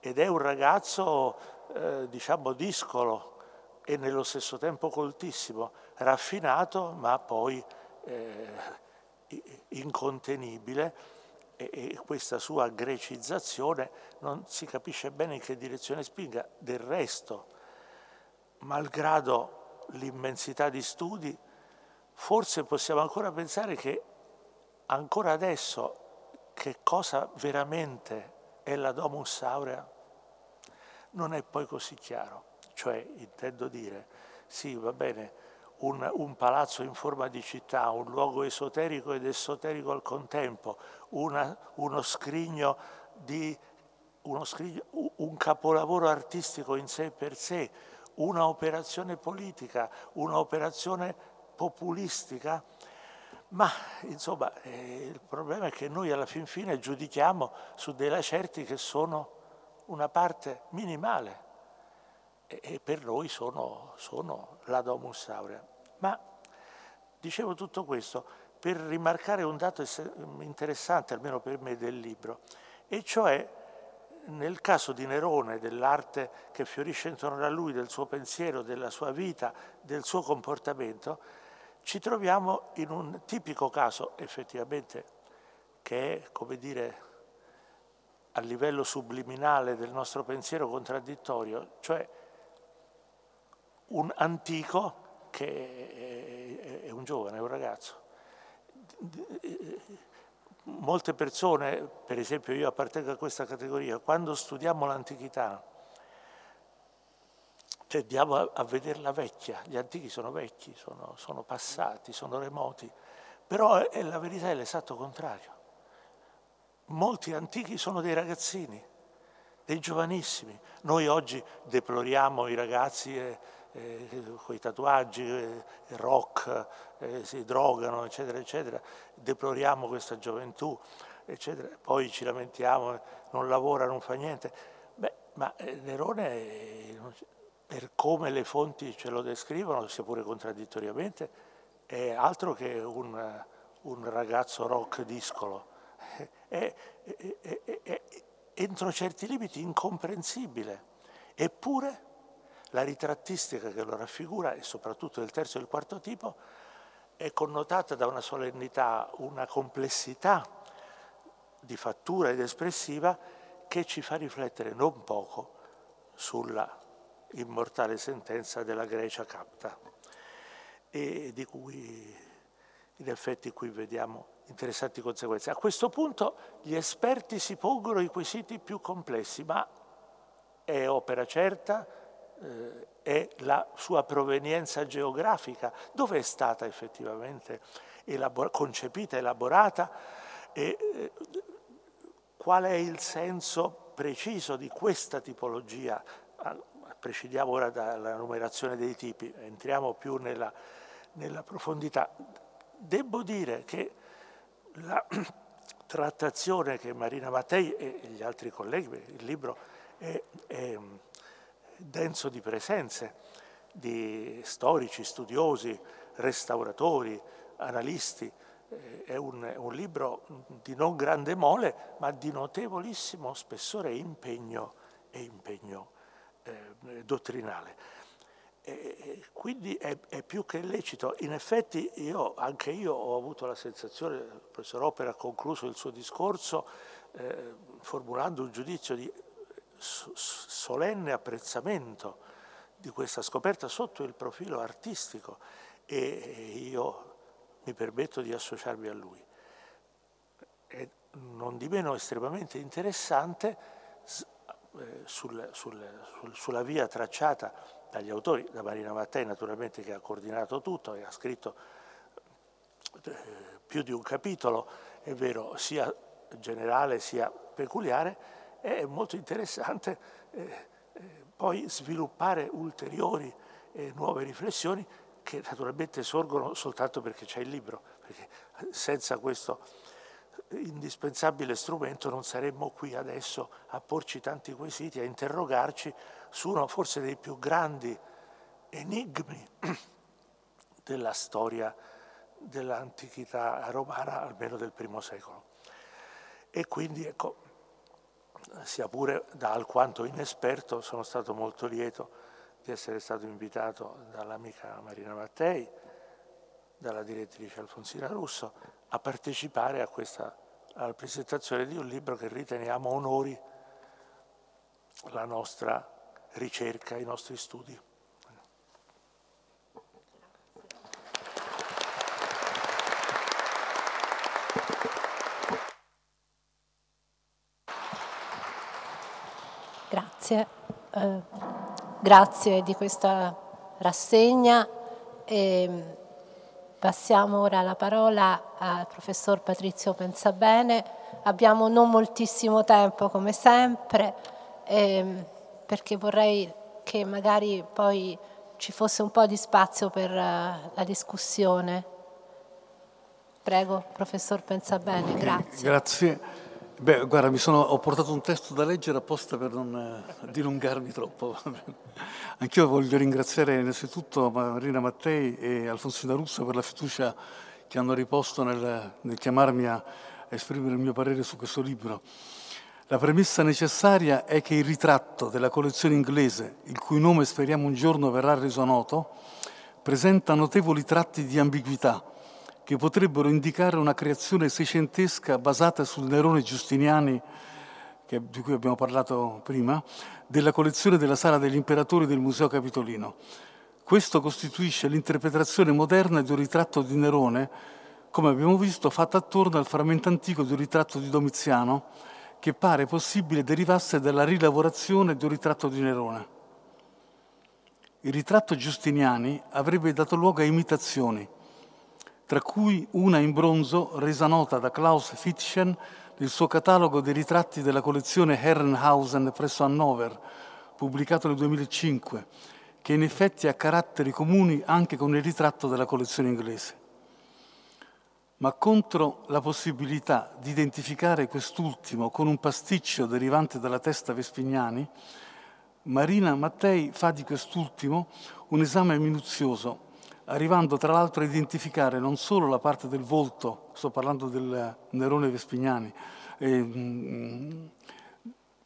ed è un ragazzo eh, diciamo discolo e nello stesso tempo coltissimo, raffinato ma poi eh, incontenibile e, e questa sua grecizzazione non si capisce bene in che direzione spinga. Del resto, malgrado l'immensità di studi, forse possiamo ancora pensare che ancora adesso che cosa veramente è la Domus Aurea non è poi così chiaro. Cioè, intendo dire, sì, va bene, un, un, palazzo in forma di città, un luogo esoterico ed esoterico al contempo, una, uno scrigno di uno scrigno, un capolavoro artistico in sé per sé, una operazione politica, un'operazione populistica, ma insomma eh, il problema è che noi alla fin fine giudichiamo su dei lacerti che sono una parte minimale e, e per noi sono, sono la domus aurea. Ma dicevo tutto questo per rimarcare un dato interessante, almeno per me, del libro, e cioè nel caso di Nerone, dell'arte che fiorisce intorno a lui, del suo pensiero, della sua vita, del suo comportamento, ci troviamo in un tipico caso effettivamente che è, come dire, a livello subliminale del nostro pensiero contraddittorio, cioè un antico che è un giovane, è un ragazzo. Molte persone, per esempio io appartengo a questa categoria, quando studiamo l'antichità tendiamo a, a vederla vecchia, gli antichi sono vecchi, sono, sono passati, sono remoti, però è, la verità è l'esatto contrario. Molti antichi sono dei ragazzini, dei giovanissimi. Noi oggi deploriamo i ragazzi e, eh, con i tatuaggi, eh, rock, eh, si drogano, eccetera, eccetera. Deploriamo questa gioventù, eccetera. Poi ci lamentiamo, non lavora, non fa niente. Beh, ma eh, Nerone per come le fonti ce lo descrivono, sia pure contraddittoriamente, è altro che un, un ragazzo rock discolo. È, è, è, è, entro certi limiti incomprensibile. Eppure la ritrattistica che lo raffigura, e soprattutto il terzo e il quarto tipo, è connotata da una solennità, una complessità di fattura ed espressiva che ci fa riflettere non poco sulla immortale sentenza della Grecia capta e di cui in effetti qui vediamo interessanti conseguenze. A questo punto gli esperti si pongono i quesiti più complessi, ma è opera certa? Eh, è la sua provenienza geografica? Dove è stata effettivamente elabor- concepita, elaborata? E, eh, qual è il senso preciso di questa tipologia prescindiamo ora dalla numerazione dei tipi, entriamo più nella, nella profondità. Devo dire che la trattazione che Marina Mattei e gli altri colleghi, il libro è, è denso di presenze di storici, studiosi, restauratori, analisti, è un, un, libro di non grande mole, ma di notevolissimo spessore e impegno, e impegno eh, dottrinale. E quindi è, è, più che lecito. In effetti io, anche io ho avuto la sensazione, il professor Opera ha concluso il suo discorso eh, formulando un giudizio di solenne apprezzamento di questa scoperta sotto il profilo artistico e io mi permetto di associarmi a lui. È non di meno estremamente interessante eh, sul, sul, sul, sulla via tracciata dagli autori, da Marina Mattei naturalmente che ha coordinato tutto e ha scritto eh, più di un capitolo, è vero, sia generale sia peculiare, è molto interessante eh, eh poi sviluppare ulteriori e nuove riflessioni che naturalmente sorgono soltanto perché c'è il libro, perché senza questo, indispensabile strumento non saremmo qui adesso a porci tanti quesiti, a interrogarci su uno forse dei più grandi enigmi della storia dell'antichità romana, almeno del primo secolo. E quindi, ecco, sia pure da alquanto inesperto, sono stato molto lieto di essere stato invitato dall'amica Marina Mattei, dalla direttrice Alfonsina Russo, a partecipare a questa, alla presentazione di un libro che riteniamo onori la nostra ricerca, i nostri studi. Grazie, eh, grazie di questa rassegna. E passiamo ora la parola al professor Patrizio Pensabene. Abbiamo non moltissimo tempo come sempre, eh, perché vorrei che magari poi ci fosse un po' di spazio per uh, la discussione. Prego, professor Pensabene, grazie. Grazie. Beh, guarda, mi sono, ho portato un testo da leggere apposta per non eh, dilungarmi troppo. Anch'io voglio ringraziare innanzitutto Marina Mattei e Alfonsina Russo per la fiducia che hanno riposto nel, nel chiamarmi a esprimere il mio parere su questo libro. La premessa necessaria è che il ritratto della collezione inglese, il cui nome speriamo un giorno verrà reso noto, presenta notevoli tratti di ambiguità che potrebbero indicare una creazione seicentesca basata sul Nerone Giustiniani, che, di cui abbiamo parlato prima, della collezione della Sala degli Imperatori del Museo Capitolino. Questo costituisce l'interpretazione moderna di un ritratto di Nerone, come abbiamo visto, fatto attorno al frammento antico di un ritratto di Domiziano, che pare possibile derivasse dalla rilavorazione di un ritratto di Nerone. Il ritratto Giustiniani avrebbe dato luogo a imitazioni, tra cui una in bronzo resa nota da Klaus Fittchen nel suo catalogo dei ritratti della collezione Herrenhausen presso Hannover, pubblicato nel 2005, che in effetti ha caratteri comuni anche con il ritratto della collezione inglese. Ma contro la possibilità di identificare quest'ultimo con un pasticcio derivante dalla testa Vespignani, Marina Mattei fa di quest'ultimo un esame minuzioso arrivando tra l'altro a identificare non solo la parte del volto, sto parlando del Nerone Vespignani, eh,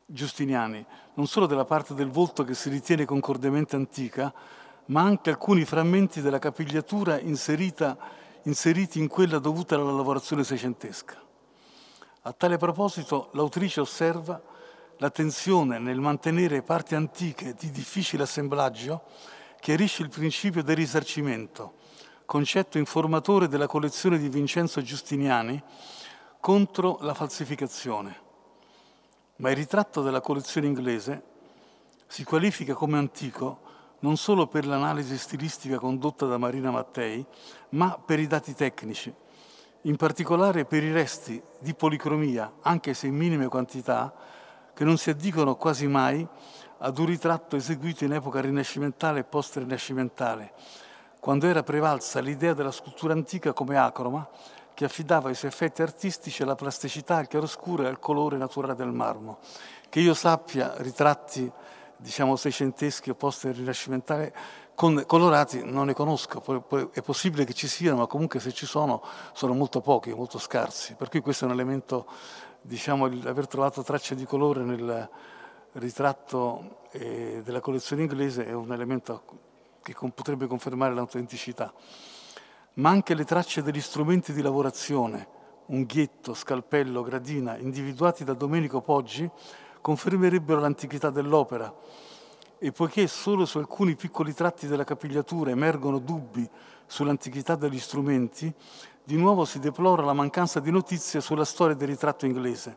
Giustiniani, non solo della parte del volto che si ritiene concordemente antica, ma anche alcuni frammenti della capigliatura inserita, inseriti in quella dovuta alla lavorazione seicentesca. A tale proposito l'autrice osserva la tensione nel mantenere parti antiche di difficile assemblaggio chiarisce il principio del risarcimento, concetto informatore della collezione di Vincenzo Giustiniani contro la falsificazione. Ma il ritratto della collezione inglese si qualifica come antico non solo per l'analisi stilistica condotta da Marina Mattei, ma per i dati tecnici, in particolare per i resti di policromia, anche se in minime quantità, che non si addicono quasi mai ad un ritratto eseguito in epoca rinascimentale e post-rinascimentale, quando era prevalsa l'idea della scultura antica come acroma che affidava i suoi effetti artistici alla plasticità, al chiaroscuro e al colore naturale del marmo. Che io sappia ritratti, diciamo, seicenteschi o post-rinascimentali con colorati non ne conosco, è possibile che ci siano, ma comunque se ci sono sono molto pochi, molto scarsi. Per cui questo è un elemento, diciamo, aver trovato tracce di colore nel, ritratto eh, della collezione inglese è un elemento che con, potrebbe confermare l'autenticità, ma anche le tracce degli strumenti di lavorazione, unghietto, scalpello, gradina, individuati da Domenico Poggi, confermerebbero l'antichità dell'opera. E poiché solo su alcuni piccoli tratti della capigliatura emergono dubbi sull'antichità degli strumenti, di nuovo si deplora la mancanza di notizie sulla storia del ritratto inglese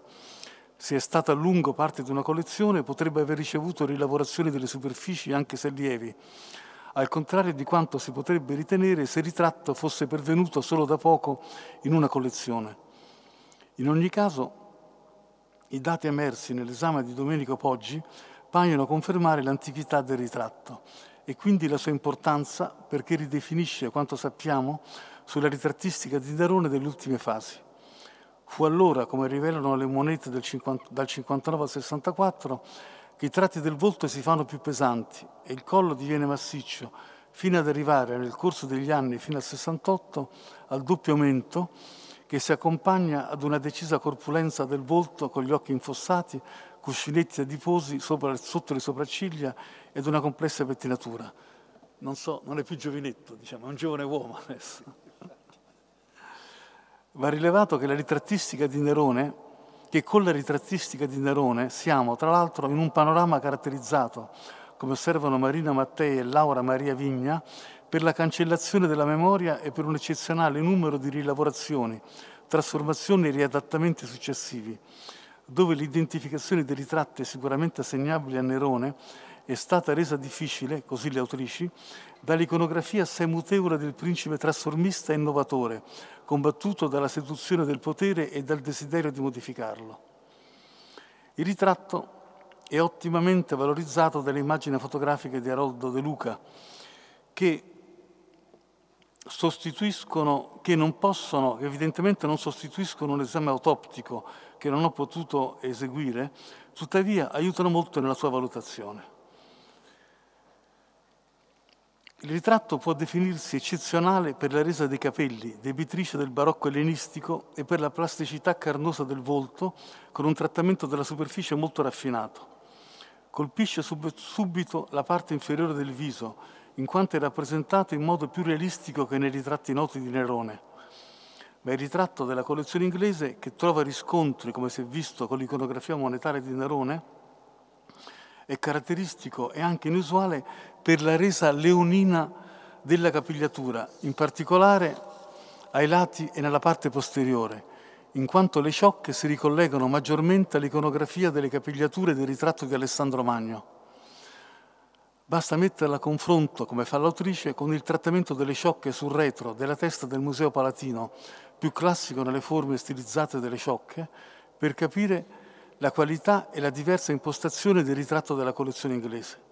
se è stata a lungo parte di una collezione, potrebbe aver ricevuto rilavorazioni delle superfici, anche se lievi, al contrario di quanto si potrebbe ritenere se il ritratto fosse pervenuto solo da poco in una collezione. In ogni caso, i dati emersi nell'esame di Domenico Poggi paiono confermare l'antichità del ritratto e quindi la sua importanza perché ridefinisce quanto sappiamo sulla ritrattistica di Nerone delle ultime fasi. Fu allora, come rivelano le monete 50, dal 59 al 64, che i tratti del volto si fanno più pesanti e il collo diviene massiccio, fino ad arrivare nel corso degli anni, fino al 68, al doppio aumento che si accompagna ad una decisa corpulenza del volto con gli occhi infossati, cuscinetti adiposi sopra, sotto le sopracciglia ed una complessa pettinatura. Non so, non è più giovinetto, diciamo, è un giovane uomo adesso. Va rilevato che la ritrattistica di Nerone, che con la ritrattistica di Nerone siamo tra l'altro in un panorama caratterizzato, come osservano Marina Mattei e Laura Maria Vigna, per la cancellazione della memoria e per un eccezionale numero di rilavorazioni, trasformazioni e riadattamenti successivi, dove l'identificazione dei ritratti sicuramente assegnabili a Nerone è stata resa difficile, così le autrici, dall'iconografia assai mutevole del principe trasformista e innovatore, combattuto dalla seduzione del potere e dal desiderio di modificarlo. Il ritratto è ottimamente valorizzato dalle immagini fotografiche di Aroldo De Luca, che sostituiscono, che non possono, evidentemente non sostituiscono un esame autoptico che non ho potuto eseguire, tuttavia aiutano molto nella sua valutazione. Il ritratto può definirsi eccezionale per la resa dei capelli, debitrice del barocco ellenistico e per la plasticità carnosa del volto, con un trattamento della superficie molto raffinato. Colpisce subito la parte inferiore del viso, in quanto è rappresentato in modo più realistico che nei ritratti noti di Nerone. Ma il ritratto della collezione inglese, che trova riscontri, come si è visto con l'iconografia monetaria di Nerone, è caratteristico e anche inusuale per la resa leonina della capigliatura, in particolare ai lati e nella parte posteriore, in quanto le ciocche si ricollegano maggiormente all'iconografia delle capigliature del ritratto di Alessandro Magno. Basta metterla a confronto, come fa l'autrice, con il trattamento delle ciocche sul retro della testa del Museo Palatino, più classico nelle forme stilizzate delle ciocche, per capire la qualità e la diversa impostazione del ritratto della collezione inglese.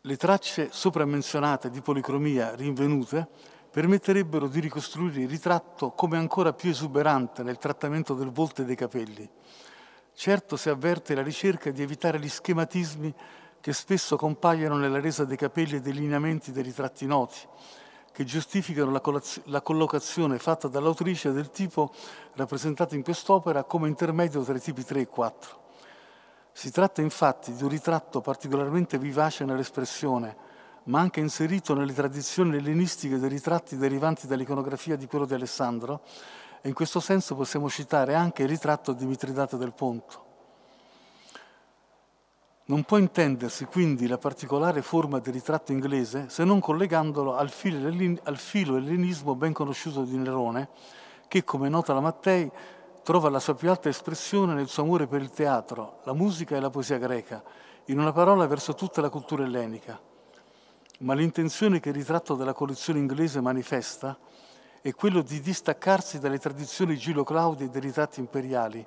Le tracce sopra menzionate di policromia rinvenute permetterebbero di ricostruire il ritratto come ancora più esuberante nel trattamento del volto e dei capelli. Certo si avverte la ricerca di evitare gli schematismi che spesso compaiono nella resa dei capelli e dei lineamenti dei ritratti noti, che giustificano la, la collocazione fatta dall'autrice del tipo rappresentato in quest'opera come intermedio tra i tipi 3 e 4. Si tratta infatti di un ritratto particolarmente vivace nell'espressione, ma anche inserito nelle tradizioni ellenistiche dei ritratti derivanti dall'iconografia di quello di Alessandro, e in questo senso possiamo citare anche il ritratto di Mitridate del Ponto. Non può intendersi quindi la particolare forma del ritratto inglese se non collegandolo al filo, ellenismo ben conosciuto di Nerone, che, come nota la Mattei, trova la sua più alta espressione nel suo amore per il teatro, la musica e la poesia greca, in una parola verso tutta la cultura ellenica. Ma l'intenzione che il ritratto della collezione inglese manifesta è quello di distaccarsi dalle tradizioni Gilo Claudi e dei ritratti imperiali,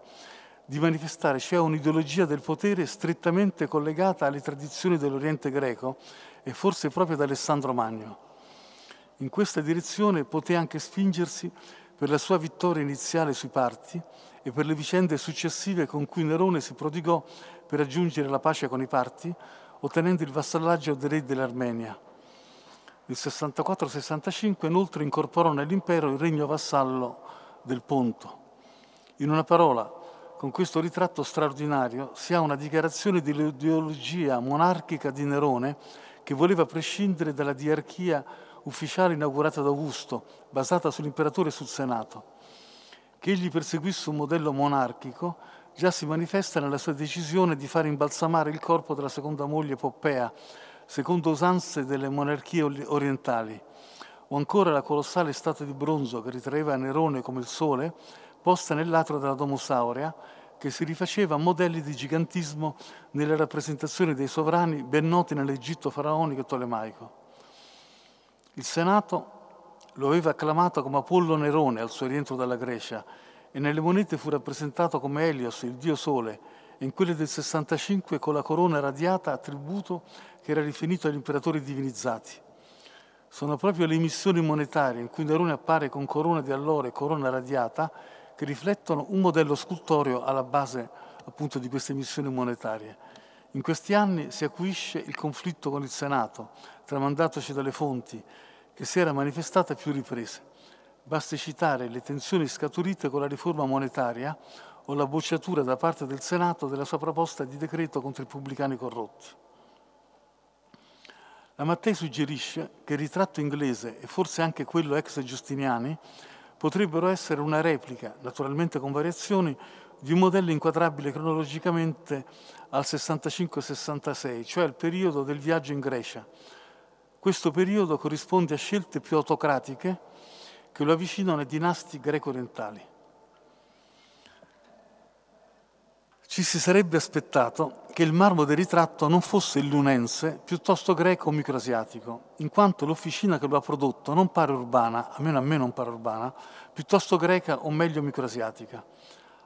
di manifestare cioè un'ideologia del potere strettamente collegata alle tradizioni dell'Oriente greco e forse proprio da Alessandro Magno. In questa direzione poté anche spingersi per la sua vittoria iniziale sui parti e per le vicende successive con cui Nerone si prodigò per raggiungere la pace con i parti, ottenendo il vassallaggio dei re dell'Armenia. Nel 64-65 inoltre incorporò nell'impero il regno vassallo del Ponto. In una parola, con questo ritratto straordinario si ha una dichiarazione dell'ideologia monarchica di Nerone che voleva prescindere dalla diarchia ufficiale inaugurata da Augusto, basata sull'imperatore e sul Senato. Che egli perseguisse un modello monarchico già si manifesta nella sua decisione di far imbalsamare il corpo della seconda moglie Poppea, secondo usanze delle monarchie orientali, o ancora la colossale statua di bronzo che ritraeva Nerone come il sole, posta nell'atro della Domus Aurea, che si rifaceva a modelli di gigantismo nelle rappresentazioni dei sovrani ben noti nell'Egitto faraonico e tolemaico. Il Senato lo aveva acclamato come Apollo Nerone al suo rientro dalla Grecia e nelle monete fu rappresentato come Elios, il dio sole, e in quelle del 65 con la corona radiata a tributo che era riferito agli imperatori divinizzati. Sono proprio le emissioni monetarie in cui Nerone appare con corona di alloro e corona radiata che riflettono un modello scultoreo alla base appunto di queste emissioni monetarie. In questi anni si acuisce il conflitto con il Senato, tramandatoci dalle fonti, che si era manifestata a più riprese. Basti citare le tensioni scaturite con la riforma monetaria o la bocciatura da parte del Senato della sua proposta di decreto contro i pubblicani corrotti. La Mattei suggerisce che il ritratto inglese e forse anche quello ex Giustiniani potrebbero essere una replica, naturalmente con variazioni, di un modello inquadrabile cronologicamente al 65-66, cioè al periodo del viaggio in Grecia. Questo periodo corrisponde a scelte più autocratiche che lo avvicinano ai dinasti greco-orientali. Ci si sarebbe aspettato che il marmo del ritratto non fosse il lunense, piuttosto greco o microasiatico, in quanto l'officina che lo ha prodotto non pare urbana, almeno a me non pare urbana, piuttosto greca o meglio microasiatica.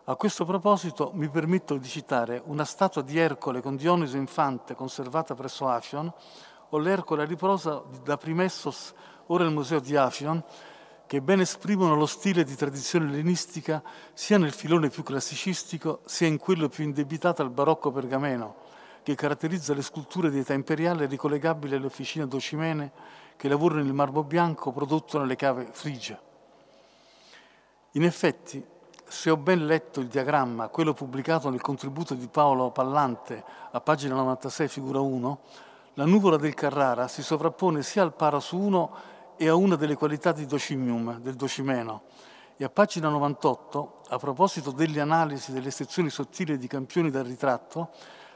A questo proposito mi permetto di citare una statua di Ercole con Dioniso infante conservata presso Afion o l'Ercole a riposa da Primessos, ora al Museo di Afion, che ben esprimono lo stile di tradizione ellenistica sia nel filone più classicistico sia in quello più indebitato al barocco pergameno, che caratterizza le sculture di età imperiale ricollegabili alle officine docimene che lavorano il marmo bianco prodotto nelle cave frigie. In effetti, se ho ben letto il diagramma, quello pubblicato nel contributo di Paolo Pallante a pagina 96, figura 1, la nuvola del Carrara si sovrappone sia al Paras 1 e a una delle qualità di docimium, del docimeno. E a pagina 98, a proposito delle analisi delle sezioni sottili di campioni dal ritratto,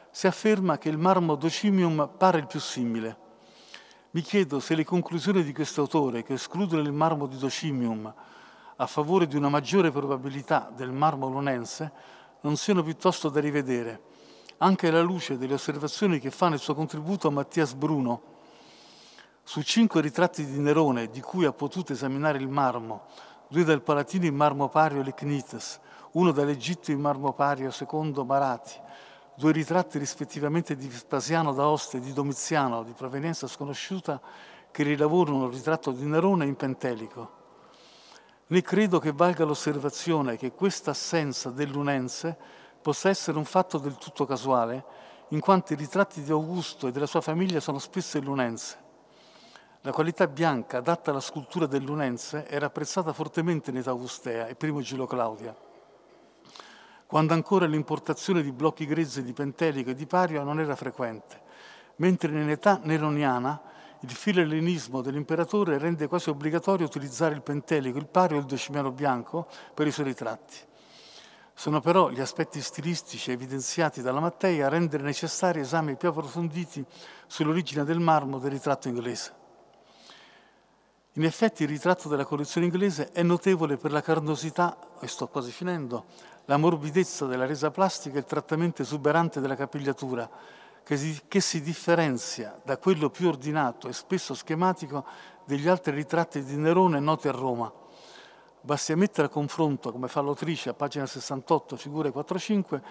si afferma che il marmo docimium pare il più simile. Mi chiedo se le conclusioni di questo autore, che escludono il marmo di docimium a favore di una maggiore probabilità del marmo lunense, non siano piuttosto da rivedere, anche alla luce delle osservazioni che fa nel suo contributo Mattias Bruno, su cinque ritratti di Nerone di cui ha potuto esaminare il marmo, due dal Palatino in marmo pario Lecnites, uno dall'Egitto in marmo pario secondo Marati, due ritratti rispettivamente di Vespasiano d'Aosta e di Domiziano di provenienza sconosciuta che rilavorano il ritratto di Nerone in pentelico. Né credo che valga l'osservazione che questa assenza dell'unense possa essere un fatto del tutto casuale, in quanto i ritratti di Augusto e della sua famiglia sono spesso illunense. La qualità bianca adatta alla scultura dell'Unense era apprezzata fortemente in età augustea e primo Gilo Claudia, quando ancora l'importazione di blocchi grezzi di Pentelico e di Pario non era frequente, mentre in età neroniana il filellenismo dell'imperatore rende quasi obbligatorio utilizzare il Pentelico, il Pario e il decimiano bianco per i suoi ritratti. Sono però gli aspetti stilistici evidenziati dalla Mattei a rendere necessari esami più approfonditi sull'origine del marmo del ritratto inglese. In effetti il ritratto della collezione inglese è notevole per la carnosità, e sto quasi finendo, la morbidezza della resa plastica e il trattamento esuberante della capigliatura, che si, che si differenzia da quello più ordinato e spesso schematico degli altri ritratti di Nerone noti a Roma. Basti mettere a confronto, come fa l'autrice a pagina 68, figure 4-5,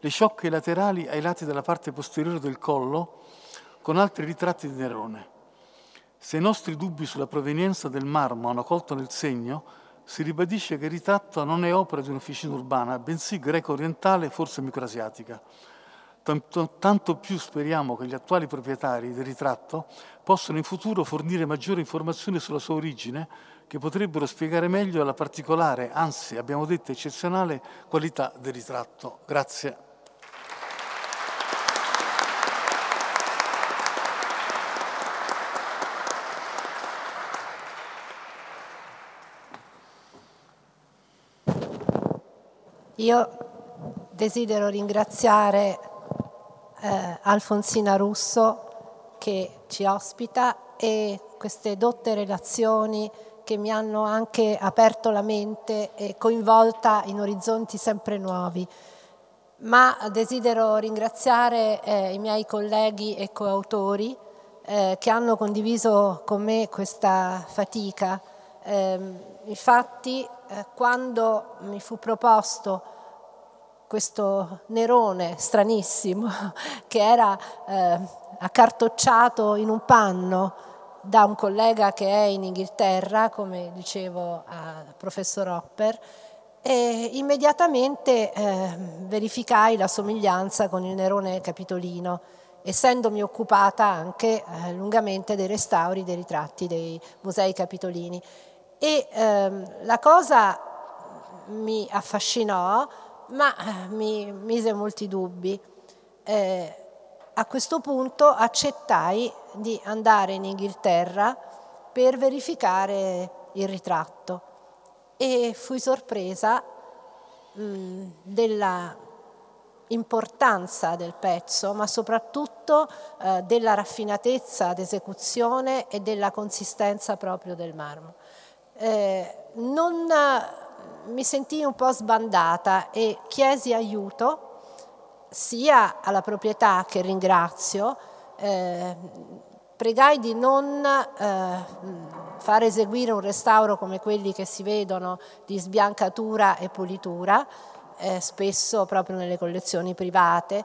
le sciocche laterali ai lati della parte posteriore del collo con altri ritratti di Nerone. Se i nostri dubbi sulla provenienza del marmo hanno colto nel segno, si ribadisce che il ritratto non è opera di un'officina urbana, bensì greco-orientale, forse microasiatica. Tanto, tanto, più speriamo che gli attuali proprietari del ritratto possano in futuro fornire maggiori informazioni sulla sua origine, che potrebbero spiegare meglio la particolare, anzi abbiamo detto eccezionale, qualità del ritratto. Grazie. Io desidero ringraziare eh, Alfonsina Russo che ci ospita e queste dotte relazioni che mi hanno anche aperto la mente e coinvolta in orizzonti sempre nuovi. Ma desidero ringraziare eh, i miei colleghi e coautori eh, che hanno condiviso con me questa fatica. Eh, infatti, quando mi fu proposto questo nerone stranissimo che era eh, accartocciato in un panno da un collega che è in Inghilterra, come dicevo al professor Hopper, e immediatamente eh, verificai la somiglianza con il Nerone capitolino, essendomi occupata anche eh, lungamente dei restauri dei ritratti dei musei capitolini. E ehm, la cosa mi affascinò, ma eh, mi mise molti dubbi. Eh, a questo punto accettai di andare in Inghilterra per verificare il ritratto e fui sorpresa mh, della importanza del pezzo, ma soprattutto eh, della raffinatezza d'esecuzione e della consistenza proprio del marmo. Eh, non, mi sentii un po' sbandata e chiesi aiuto sia alla proprietà che ringrazio, eh, pregai di non eh, far eseguire un restauro come quelli che si vedono di sbiancatura e pulitura, eh, spesso proprio nelle collezioni private,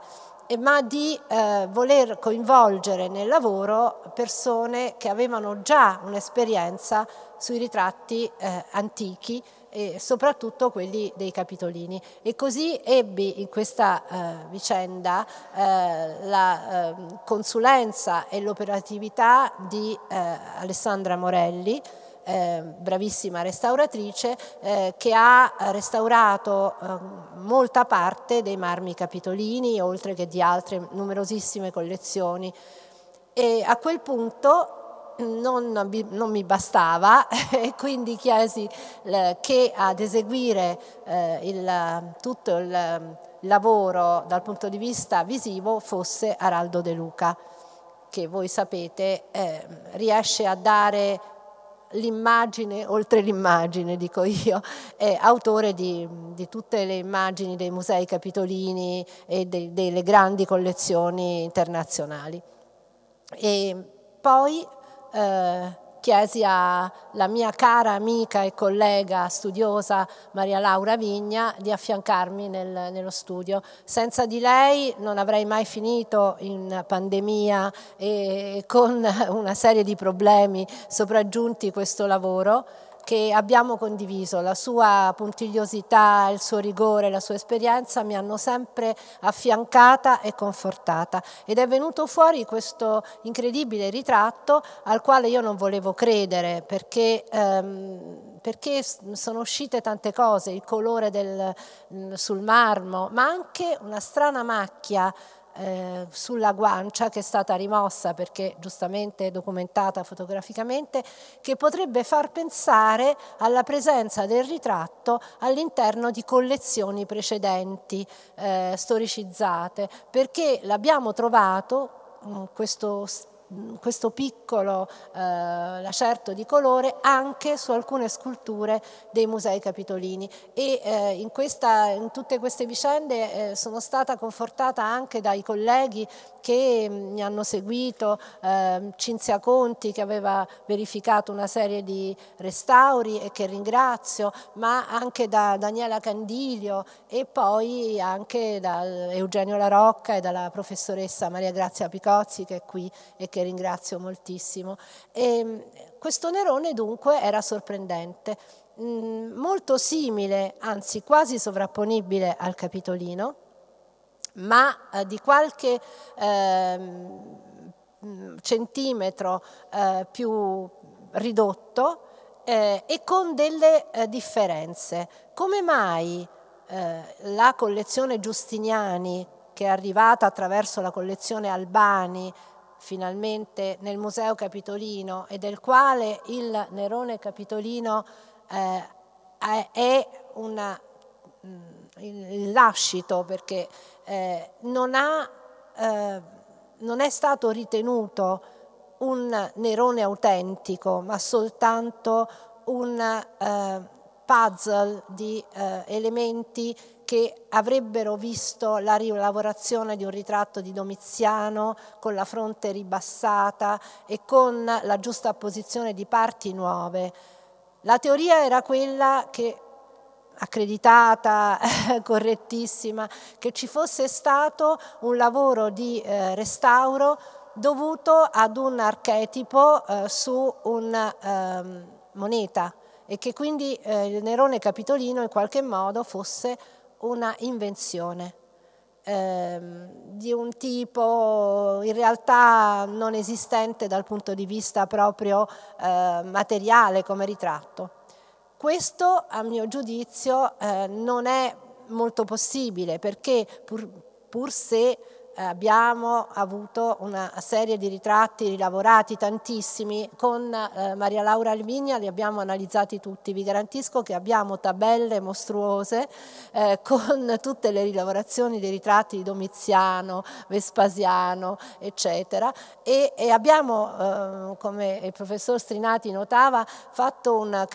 ma di eh, voler coinvolgere nel lavoro persone che avevano già un'esperienza sui ritratti eh, antichi e soprattutto quelli dei capitolini. E così ebbi in questa eh, vicenda eh, la eh, consulenza e l'operatività di eh, Alessandra Morelli, eh, bravissima restauratrice, eh, che ha restaurato eh, molta parte dei marmi capitolini, oltre che di altre numerosissime collezioni. E a quel punto non, non, mi bastava e quindi chiesi che ad eseguire eh, il, tutto il lavoro dal punto di vista visivo fosse Araldo De Luca, che voi sapete eh, riesce a dare l'immagine oltre l'immagine, dico io, è autore di, di, tutte le immagini dei musei capitolini e de, delle grandi collezioni internazionali. E poi eh, chiesi alla mia cara amica e collega studiosa Maria Laura Vigna di affiancarmi nel, nello studio. Senza di lei non avrei mai finito in pandemia e con una serie di problemi sopraggiunti questo lavoro che abbiamo condiviso, la sua puntigliosità, il suo rigore, la sua esperienza mi hanno sempre affiancata e confortata. Ed è venuto fuori questo incredibile ritratto al quale io non volevo credere perché, ehm, perché sono uscite tante cose, il colore del, sul marmo, ma anche una strana macchia eh, sulla guancia che è stata rimossa perché giustamente documentata fotograficamente, che potrebbe far pensare alla presenza del ritratto all'interno di collezioni precedenti eh, storicizzate, perché l'abbiamo trovato mm, questo questo piccolo eh, lacerto di colore anche su alcune sculture dei musei capitolini. E eh, in, questa, in, tutte queste vicende eh, sono stata confortata anche dai colleghi che mm, mi hanno seguito, eh, Cinzia Conti che aveva verificato una serie di restauri e che ringrazio, ma anche da Daniela Candilio e poi anche da Eugenio La Rocca e dalla professoressa Maria Grazia Picozzi che è qui e che ringrazio moltissimo. E mm, questo Nerone dunque era sorprendente, mm, molto simile, anzi quasi sovrapponibile al Capitolino, ma eh, di qualche eh, centimetro eh, più ridotto eh, e con delle differenze. Come mai la collezione Giustiniani, che è arrivata attraverso la collezione Albani, finalmente nel Museo Capitolino e del quale il Nerone Capitolino è una, il lascito perché eh, non, ha, eh, non è stato ritenuto un Nerone autentico, ma soltanto un eh, puzzle di eh, elementi che avrebbero visto la rilavorazione di un ritratto di Domiziano con la fronte ribassata e con la giusta posizione di parti nuove. La teoria era quella che accreditata, correttissima, che ci fosse stato un lavoro di eh, restauro dovuto ad un archetipo eh, su una eh, moneta e che quindi eh, Nerone capitolino in qualche modo fosse una invenzione ehm, di un tipo in realtà non esistente dal punto di vista proprio eh, materiale come ritratto. Questo, a mio giudizio, eh, non è molto possibile perché pur, pur se abbiamo avuto una serie di ritratti rilavorati tantissimi con eh, Maria Laura Alvigna, li abbiamo analizzati tutti, vi garantisco che abbiamo tabelle mostruose eh, con tutte le rilavorazioni dei ritratti di Domiziano, Vespasiano, eccetera. E, abbiamo, eh, come il professor Strinati notava, fatto un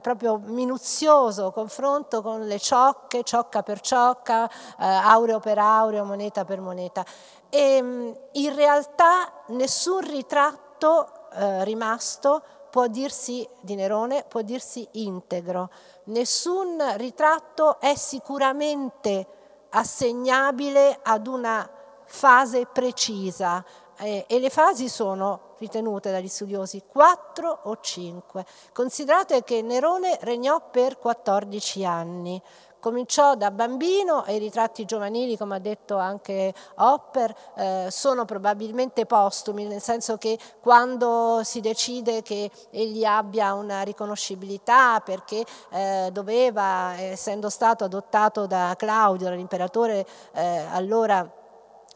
proprio minuzioso confronto con le ciocche, ciocca per ciocca, eh, aureo per aureo, moneta per moneta e ehm, in realtà nessun ritratto eh, rimasto può dirsi di Nerone, può dirsi integro. Nessun ritratto è sicuramente assegnabile ad una fase precisa eh, e le fasi sono ritenute dagli studiosi quattro o cinque. Considerate che Nerone regnò per 14 anni, Cominciò da bambino e i ritratti giovanili, come ha detto anche Hopper, eh, sono probabilmente postumi, nel senso che quando si decide che egli abbia una riconoscibilità perché eh, doveva, essendo stato adottato da Claudio, l'imperatore eh, allora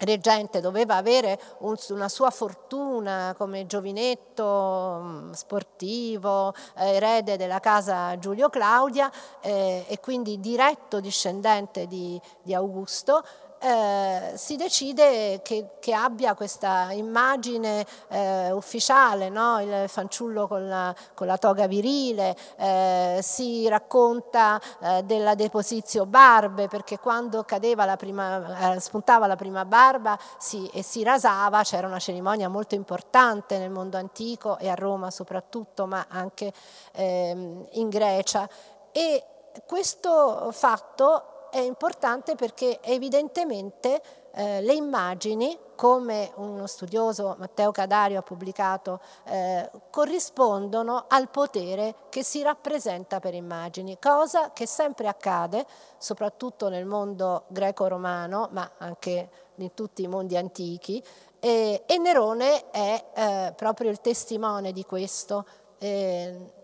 reggente doveva avere un, una sua fortuna come giovinetto mm, sportivo, eh, erede della casa Giulio Claudia eh, e quindi diretto discendente di, di Augusto, eh, si decide che, che, abbia questa immagine eh, ufficiale, no? il fanciullo con la, con la toga virile, eh, si racconta eh, della deposizio barbe perché quando la prima, eh, spuntava la prima barba si, e si rasava c'era una cerimonia molto importante nel mondo antico e a Roma soprattutto, ma anche ehm, in Grecia. E questo fatto è importante perché evidentemente eh, le immagini, come uno studioso Matteo Cadario ha pubblicato, eh, corrispondono al potere che si rappresenta per immagini, cosa che sempre accade, soprattutto nel mondo greco-romano, ma anche in tutti i mondi antichi, e, e Nerone è eh, proprio il testimone di questo.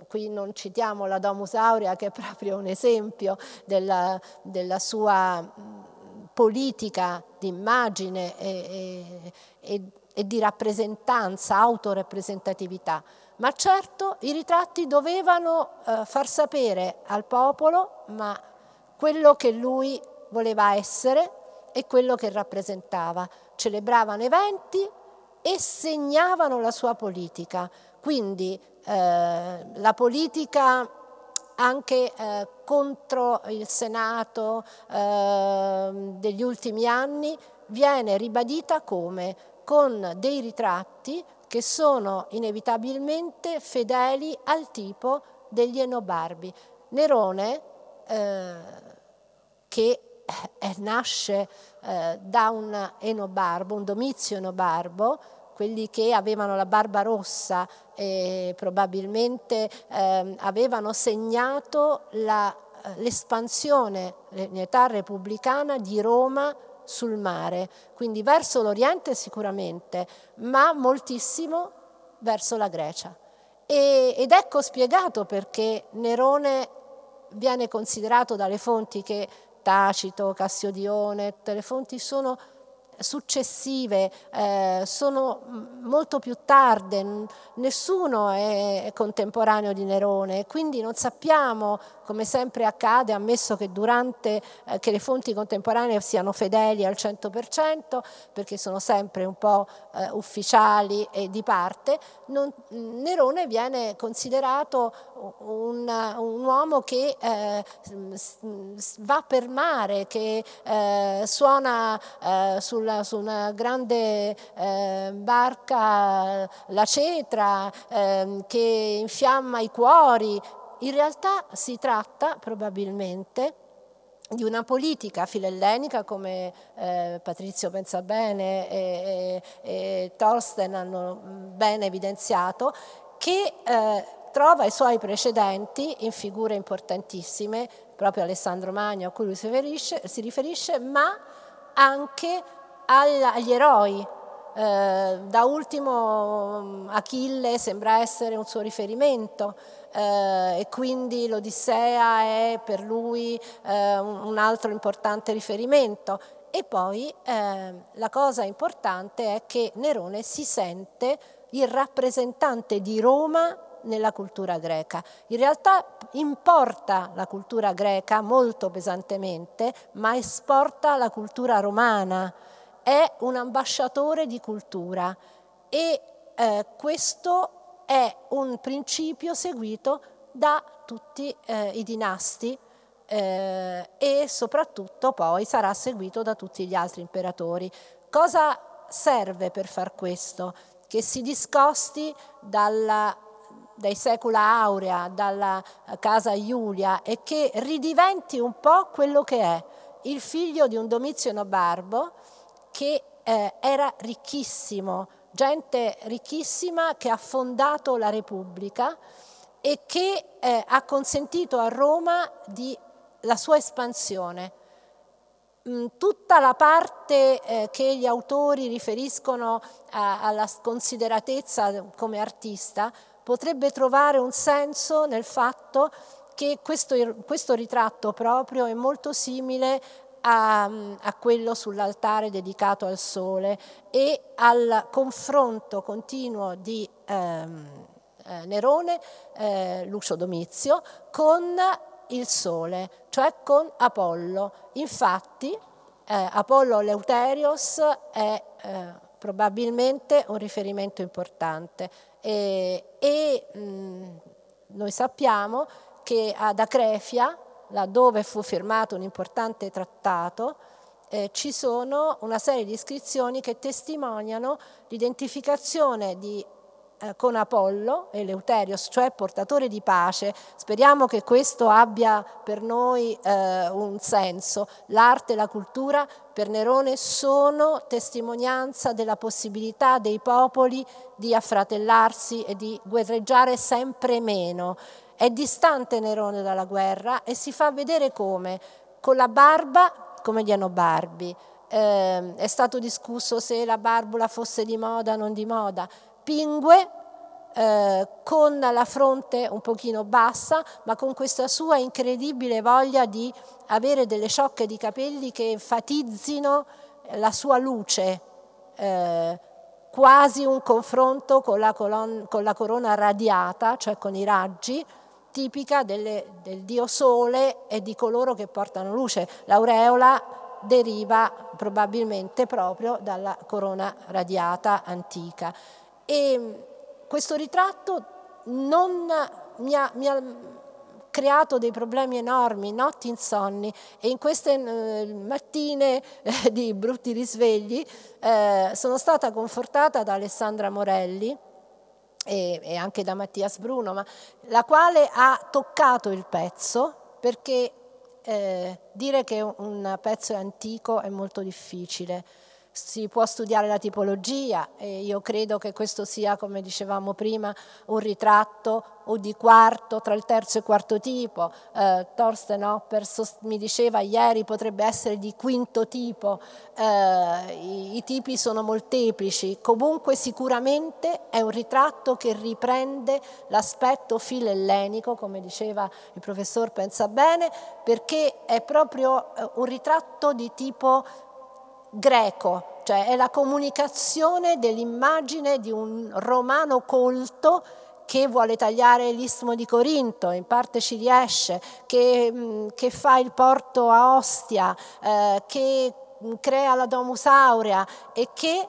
Qui non citiamo la Domus Aurea che è proprio un esempio della, della sua politica di immagine e, e, e di rappresentanza, autorappresentatività. Ma certo i ritratti dovevano eh, far sapere al popolo ma quello che lui voleva essere e quello che rappresentava. Celebravano eventi e segnavano la sua politica. Quindi eh, la politica anche eh, contro il Senato eh, degli ultimi anni viene ribadita come con dei ritratti che sono inevitabilmente fedeli al tipo degli enobarbi. Nerone, eh, che eh, nasce eh, da un enobarbo, un domizio enobarbo, quelli che avevano la barba rossa e probabilmente eh, avevano segnato la, l'espansione l'unità repubblicana di Roma sul mare, quindi verso l'Oriente sicuramente, ma moltissimo verso la Grecia. E, ed ecco spiegato perché Nerone viene considerato dalle fonti che Tacito, Cassiodione, tutte le fonti sono successive eh, sono molto più tarde, nessuno è contemporaneo di Nerone, quindi non sappiamo, come sempre accade, ammesso che, durante, eh, che le fonti contemporanee siano fedeli al 100%, perché sono sempre un po' eh, ufficiali e di parte, non, Nerone viene considerato un, un uomo che eh, va per mare, che eh, suona eh, sul sulla, su una grande eh, barca la cetra eh, che infiamma i cuori. In realtà si tratta probabilmente di una politica filellenica come eh, Patrizio Pensabene e, e, e Thorsten hanno ben evidenziato, che eh, trova i suoi precedenti in figure importantissime, proprio Alessandro Magno a cui lui si riferisce, si riferisce ma anche agli eroi. Eh, da ultimo Achille sembra essere un suo riferimento, eh, e quindi l'Odissea è per lui eh, un altro importante riferimento. E poi eh, la cosa importante è che Nerone si sente il rappresentante di Roma nella cultura greca. In realtà importa la cultura greca molto pesantemente, ma esporta la cultura romana, è un ambasciatore di cultura e eh, questo è un principio seguito da tutti eh, i dinasti eh, e soprattutto poi sarà seguito da tutti gli altri imperatori. Cosa serve per far questo? Che si discosti dalla, dai secula aurea, dalla casa Iulia e che ridiventi un po' quello che è il figlio di un Domizio Barbo che eh, era ricchissimo, gente ricchissima che ha fondato la Repubblica e che eh, ha consentito a Roma di, la sua espansione. Mm, tutta la parte eh, che gli autori riferiscono a, alla consideratezza come artista potrebbe trovare un senso nel fatto che questo, questo ritratto proprio è molto simile a, a, quello sull'altare dedicato al sole e al confronto continuo di ehm, eh, Nerone, eh, Lucio Domizio, con il sole, cioè con Apollo. Infatti eh, Apollo Leuterios è eh, probabilmente un riferimento importante e, e mh, noi sappiamo che ad Acrefia, laddove fu firmato un importante trattato, eh, ci sono una serie di iscrizioni che testimoniano l'identificazione di, eh, con Apollo e Leuterios, cioè portatore di pace. Speriamo che questo abbia per noi eh, un senso. L'arte e la cultura per Nerone sono testimonianza della possibilità dei popoli di affratellarsi e di guerreggiare sempre meno. È distante Nerone dalla guerra e si fa vedere come, con la barba come gli Barbi. Eh, è stato discusso se la barbola fosse di moda o non di moda. Pingue, eh, con la fronte un pochino bassa, ma con questa sua incredibile voglia di avere delle sciocche di capelli che enfatizzino la sua luce, eh, quasi un confronto con la, con la corona radiata, cioè con i raggi, tipica delle, del dio sole e di coloro che portano luce. L'aureola deriva probabilmente proprio dalla corona radiata antica. E questo ritratto non mi ha, mi ha creato dei problemi enormi, notti insonni e in queste eh, mattine eh, di brutti risvegli eh, sono stata confortata da Alessandra Morelli, e, e anche da Mattias Bruno, ma la quale ha toccato il pezzo perché eh, dire che un pezzo è antico è molto difficile si può studiare la tipologia e io credo che questo sia, come dicevamo prima, un ritratto o di quarto, tra il terzo e quarto tipo. Eh, Thorsten Hopper mi diceva ieri potrebbe essere di quinto tipo, eh, i, i tipi sono molteplici, comunque sicuramente è un ritratto che riprende l'aspetto filellenico, come diceva il professor Pensabene, perché è proprio eh, un ritratto di tipo greco, cioè è la comunicazione dell'immagine di un romano colto che vuole tagliare l'istmo di Corinto, in parte ci riesce, che, mm, che fa il porto a Ostia, eh, che crea la Domus Aurea e che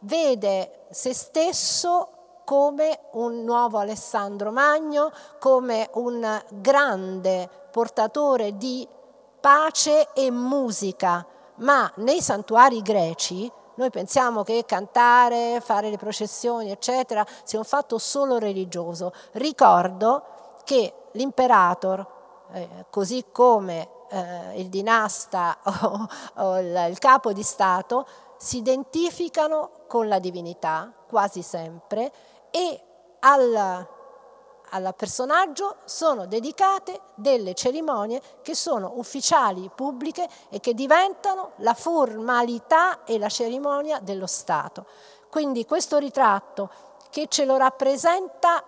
vede se stesso come un nuovo Alessandro Magno, come un grande portatore di pace e musica ma nei santuari greci noi pensiamo che cantare, fare le processioni, eccetera, sia un fatto solo religioso. Ricordo che l'imperator, eh, così come eh, il dinasta o, o il, il capo di Stato si identificano con la divinità, quasi sempre, e al, al personaggio sono dedicate delle cerimonie che sono ufficiali, pubbliche e che diventano la formalità e la cerimonia dello Stato. Quindi questo ritratto che ce lo rappresenta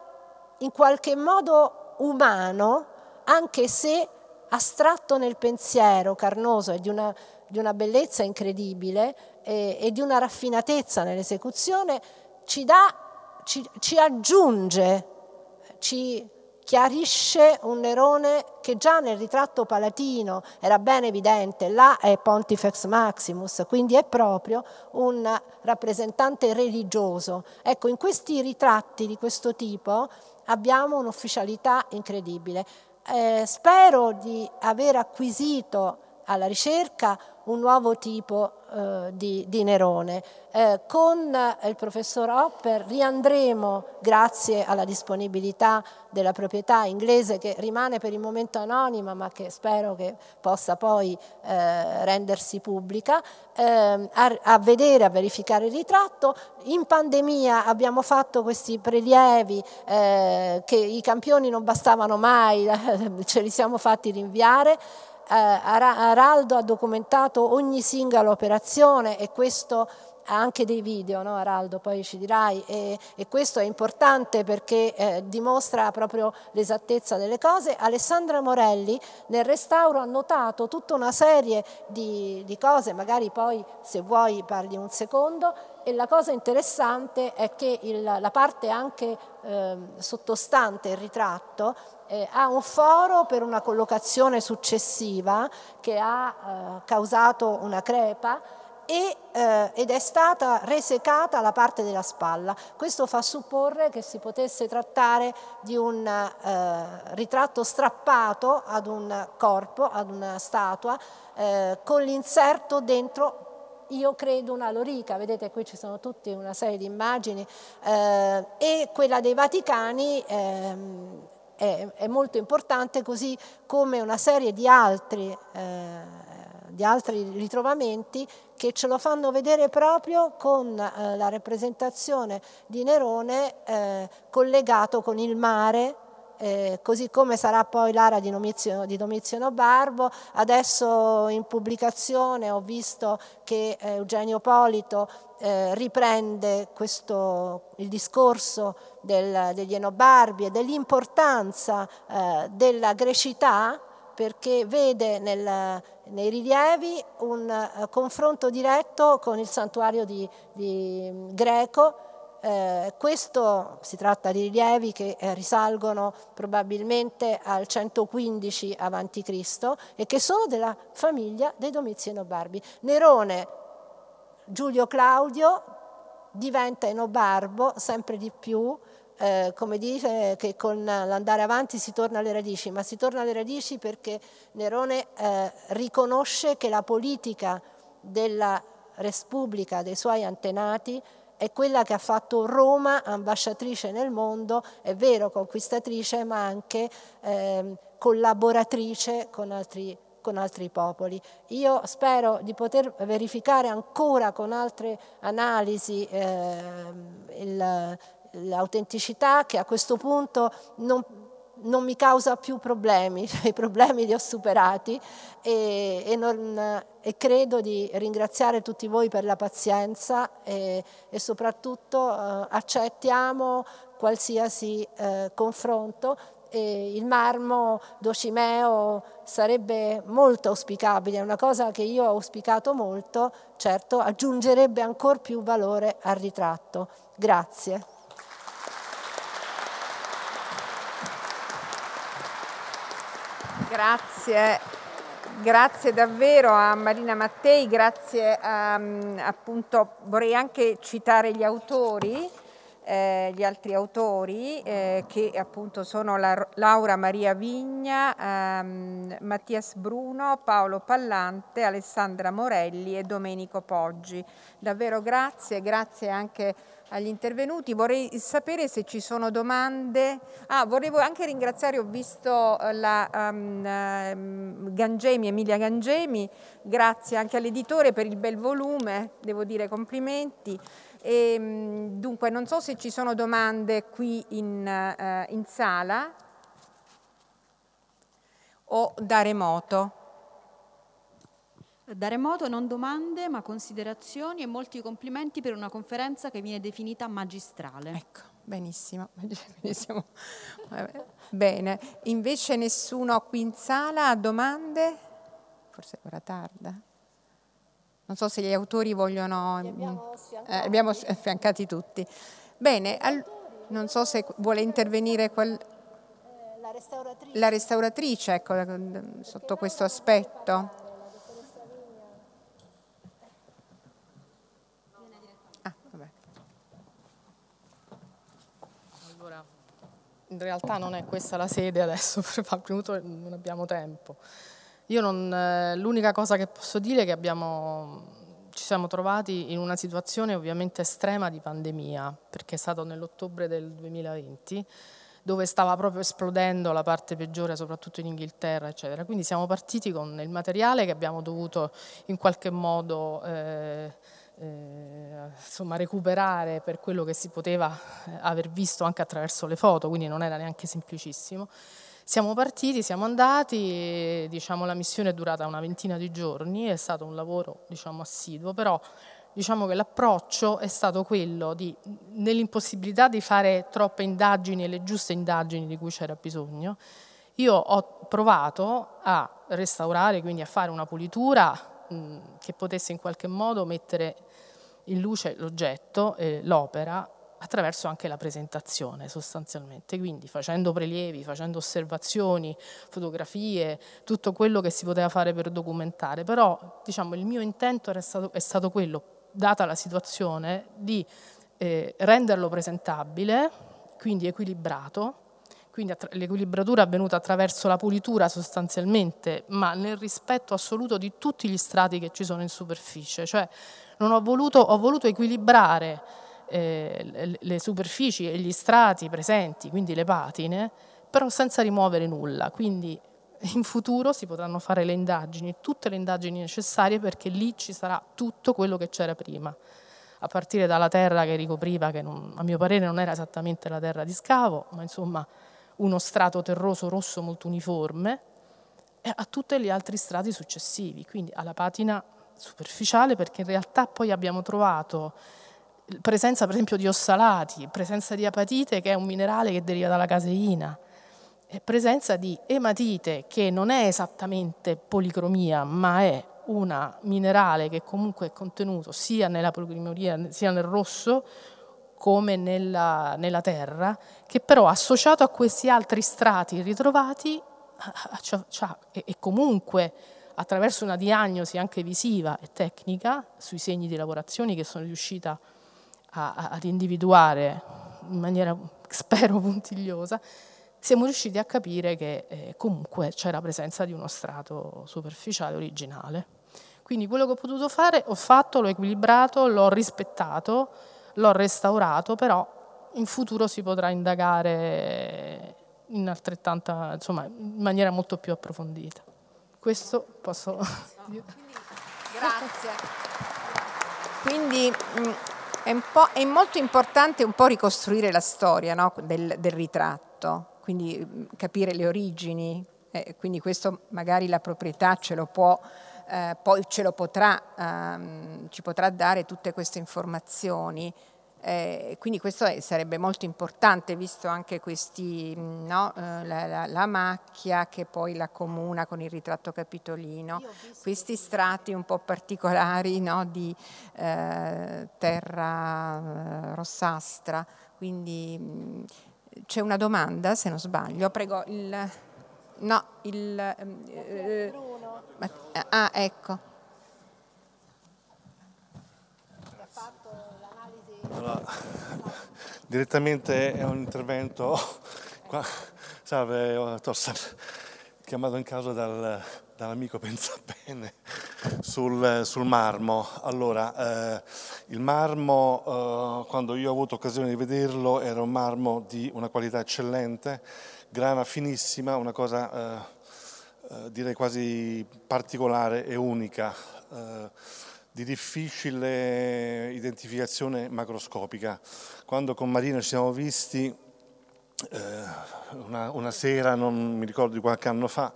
in qualche modo umano, anche se astratto nel pensiero, carnoso e di una, di una bellezza incredibile e, e, di una raffinatezza nell'esecuzione, ci, dà, ci, ci aggiunge, ci chiarisce un Nerone che già nel ritratto palatino era ben evidente, là è Pontifex Maximus, quindi è proprio un rappresentante religioso. Ecco, in questi ritratti di questo tipo abbiamo un'ufficialità incredibile. Eh, spero di aver acquisito alla ricerca un nuovo tipo eh, di, di, Nerone. Eh, con il professor Hopper riandremo, grazie alla disponibilità della proprietà inglese che rimane per il momento anonima ma che spero che possa poi eh, rendersi pubblica, ehm, a, a, vedere, a verificare il ritratto. In pandemia abbiamo fatto questi prelievi eh, che i campioni non bastavano mai, ce li siamo fatti rinviare eh, Araldo ha documentato ogni singola operazione e questo ha anche dei video, no Araldo, poi ci dirai, e, e questo è importante perché eh, dimostra proprio l'esattezza delle cose. Alessandra Morelli nel restauro ha notato tutta una serie di, di cose, magari poi se vuoi parli un secondo, e la cosa interessante è che il, la parte anche eh, sottostante il ritratto eh, ha un foro per una collocazione successiva che ha eh, causato una crepa e, eh, ed è stata resecata la parte della spalla. Questo fa supporre che si potesse trattare di un eh, ritratto strappato ad un corpo, ad una statua, eh, con l'inserto dentro io credo una lorica, vedete qui ci sono tutte una serie di immagini, eh, e quella dei Vaticani ehm, è, è, molto importante, così come una serie di altri, eh, di altri ritrovamenti che ce lo fanno vedere proprio con eh, la rappresentazione di Nerone eh, collegato con il mare, eh, così come sarà poi l'ara di, di Domizio, Barbo. Adesso in pubblicazione ho visto che eh, Eugenio Polito eh, riprende questo, il discorso del, degli Enobarbi e dell'importanza eh, della grecità perché vede nel, nei rilievi un uh, confronto diretto con il santuario di, di greco eh, questo si tratta di rilievi che eh, risalgono probabilmente al 115 a.C. e che sono della famiglia dei Domiziano Barbi. Nerone, Giulio Claudio diventa enobarbo sempre di più, eh, come dice che con l'andare avanti si torna alle radici, ma si torna alle radici perché Nerone eh, riconosce che la politica della Repubblica dei suoi antenati è quella che ha fatto Roma ambasciatrice nel mondo, è vero conquistatrice, ma anche eh, collaboratrice con altri, con altri popoli. Io spero di poter verificare ancora con altre analisi eh, l'autenticità che a questo punto non non mi causa più problemi, cioè, i problemi li ho superati e, e, non, e, credo di ringraziare tutti voi per la pazienza e, e soprattutto eh, accettiamo qualsiasi eh, confronto il marmo d'Ocimeo sarebbe molto auspicabile, è una cosa che io ho auspicato molto, certo aggiungerebbe ancora più valore al ritratto. Grazie. Grazie, grazie davvero a Marina Mattei, grazie a, appunto, vorrei anche citare gli autori, eh, gli altri autori eh, che appunto sono la, Laura Maria Vigna, ehm, Mattias Bruno, Paolo Pallante, Alessandra Morelli e Domenico Poggi. Davvero grazie, grazie anche agli intervenuti. Vorrei sapere se ci sono domande. Ah, volevo anche ringraziare, ho visto eh, la um, Gangemi, Emilia Gangemi, grazie anche all'editore per il bel volume, devo dire complimenti. E, ehm, dunque, non so se ci sono domande qui in, uh, in sala o da remoto. Da remoto non domande ma considerazioni e molti complimenti per una conferenza che viene definita magistrale. Ecco, benissimo. benissimo. Bene, invece nessuno qui in sala ha domande? Forse ora tarda. Non so se gli autori vogliono... Li abbiamo, eh, abbiamo affiancati tutti. Bene, al... non so se vuole intervenire quel... Eh, la restauratrice. La restauratrice, ecco, sotto questo aspetto. In realtà non è questa la sede adesso, probabilmente non abbiamo tempo. Eh, l'unica cosa che posso dire è che abbiamo, ci siamo trovati in una situazione ovviamente estrema di pandemia, perché è stato nell'ottobre del 2020, dove stava proprio esplodendo la parte peggiore, soprattutto in Inghilterra, eccetera. Quindi siamo partiti con il materiale che abbiamo dovuto in qualche modo... Eh, eh, insomma, recuperare per quello che si poteva eh, aver visto anche attraverso le foto, quindi non era neanche semplicissimo. Siamo partiti, siamo andati, diciamo, la missione è durata una ventina di giorni, è stato un lavoro diciamo, assiduo, però diciamo che l'approccio è stato quello di, nell'impossibilità di fare troppe indagini e le giuste indagini di cui c'era bisogno, io ho provato a restaurare, quindi a fare una pulitura che potesse in qualche modo mettere in luce l'oggetto, eh, l'opera, attraverso anche la presentazione sostanzialmente, quindi facendo prelievi, facendo osservazioni, fotografie, tutto quello che si poteva fare per documentare, però diciamo, il mio intento stato, è stato quello, data la situazione, di eh, renderlo presentabile, quindi equilibrato, quindi l'equilibratura è avvenuta attraverso la pulitura sostanzialmente, ma nel rispetto assoluto di tutti gli strati che ci sono in superficie, cioè ho voluto, ho voluto equilibrare eh, le superfici e gli strati presenti, quindi le patine, però senza rimuovere nulla, quindi in futuro si potranno fare le indagini, tutte le indagini necessarie perché lì ci sarà tutto quello che c'era prima. A partire dalla terra che ricopriva, che non, a mio parere non era esattamente la terra di scavo, ma insomma uno strato terroso rosso molto uniforme, e a tutti gli altri strati successivi, quindi alla patina superficiale perché in realtà poi abbiamo trovato presenza per esempio di ossalati, presenza di apatite che è un minerale che deriva dalla caseina, presenza di ematite che non è esattamente policromia ma è un minerale che comunque è contenuto sia nella policromia sia nel rosso come nella, nella terra, che però associato a questi altri strati ritrovati e comunque attraverso una diagnosi anche visiva e tecnica sui segni di lavorazioni che sono riuscita a, a, ad individuare in maniera, spero, puntigliosa, siamo riusciti a capire che eh, comunque c'è la presenza di uno strato superficiale originale. Quindi quello che ho potuto fare, ho fatto, l'ho equilibrato, l'ho rispettato, l'ho restaurato, però in futuro si potrà indagare in altrettanta, insomma, in maniera molto più approfondita. Questo posso dire. Grazie. Quindi mm, è, è, molto importante un po' ricostruire la storia no? del, del, ritratto, quindi mm, capire le origini, eh, quindi questo magari la proprietà ce lo può eh, poi ce lo potrà, ehm, ci potrà dare tutte queste informazioni. Eh, quindi questo è, sarebbe molto importante, visto anche questi, mm, no, eh, la, la, la, macchia che poi la comuna con il ritratto capitolino, questi strati un po' particolari no, di eh, terra eh, rossastra. Quindi mm, c'è una domanda, se non sbaglio, prego il... No, il... Eh, ah, ecco. Allora, direttamente è un intervento, qua, salve Tossan, chiamato in causa dal, dall'amico Pensabene sul, sul marmo. Allora, eh, il marmo, eh, quando io ho avuto occasione di vederlo, era un marmo di una qualità eccellente, grana finissima, una cosa eh, eh direi quasi particolare e unica, eh, di difficile identificazione macroscopica. Quando con Marina ci siamo visti, eh, una, una sera, non mi ricordo di qualche anno fa,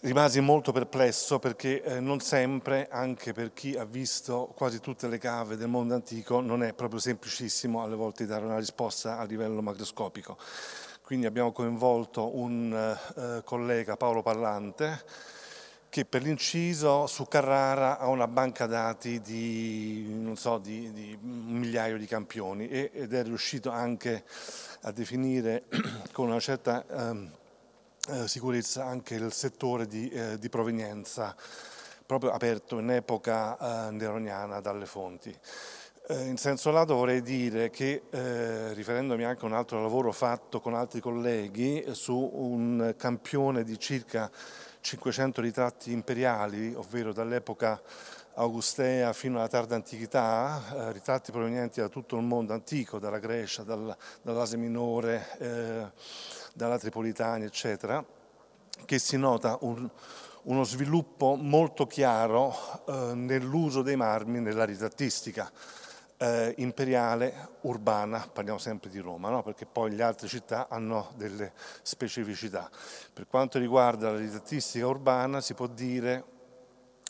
Rimasi molto perplesso perché eh, non sempre, anche per chi ha visto quasi tutte le cave del mondo antico, non è proprio semplicissimo alle volte dare una risposta a livello macroscopico. Quindi abbiamo coinvolto un eh, collega, Paolo Pallante, che per l'inciso su Carrara ha una banca dati di, so, di, di un migliaio di campioni ed è riuscito anche a definire con una certa... Eh, eh, sicurezza anche il settore di, eh, di, provenienza, proprio aperto in epoca eh, neroniana dalle fonti. Eh, in senso lato vorrei dire che, eh, riferendomi anche a un altro lavoro fatto con altri colleghi su un campione di circa 500 ritratti imperiali, ovvero dall'epoca augustea fino alla tarda antichità, eh, ritratti provenienti da tutto il mondo antico, dalla Grecia, dal, dall'Asia minore, eh, dalla Tripolitania, eccetera, che si nota un, uno sviluppo molto chiaro eh, nell'uso dei marmi nella ritrattistica eh, imperiale urbana, parliamo sempre di Roma, no? perché poi le altre città hanno delle specificità. Per quanto riguarda la ritrattistica urbana si può dire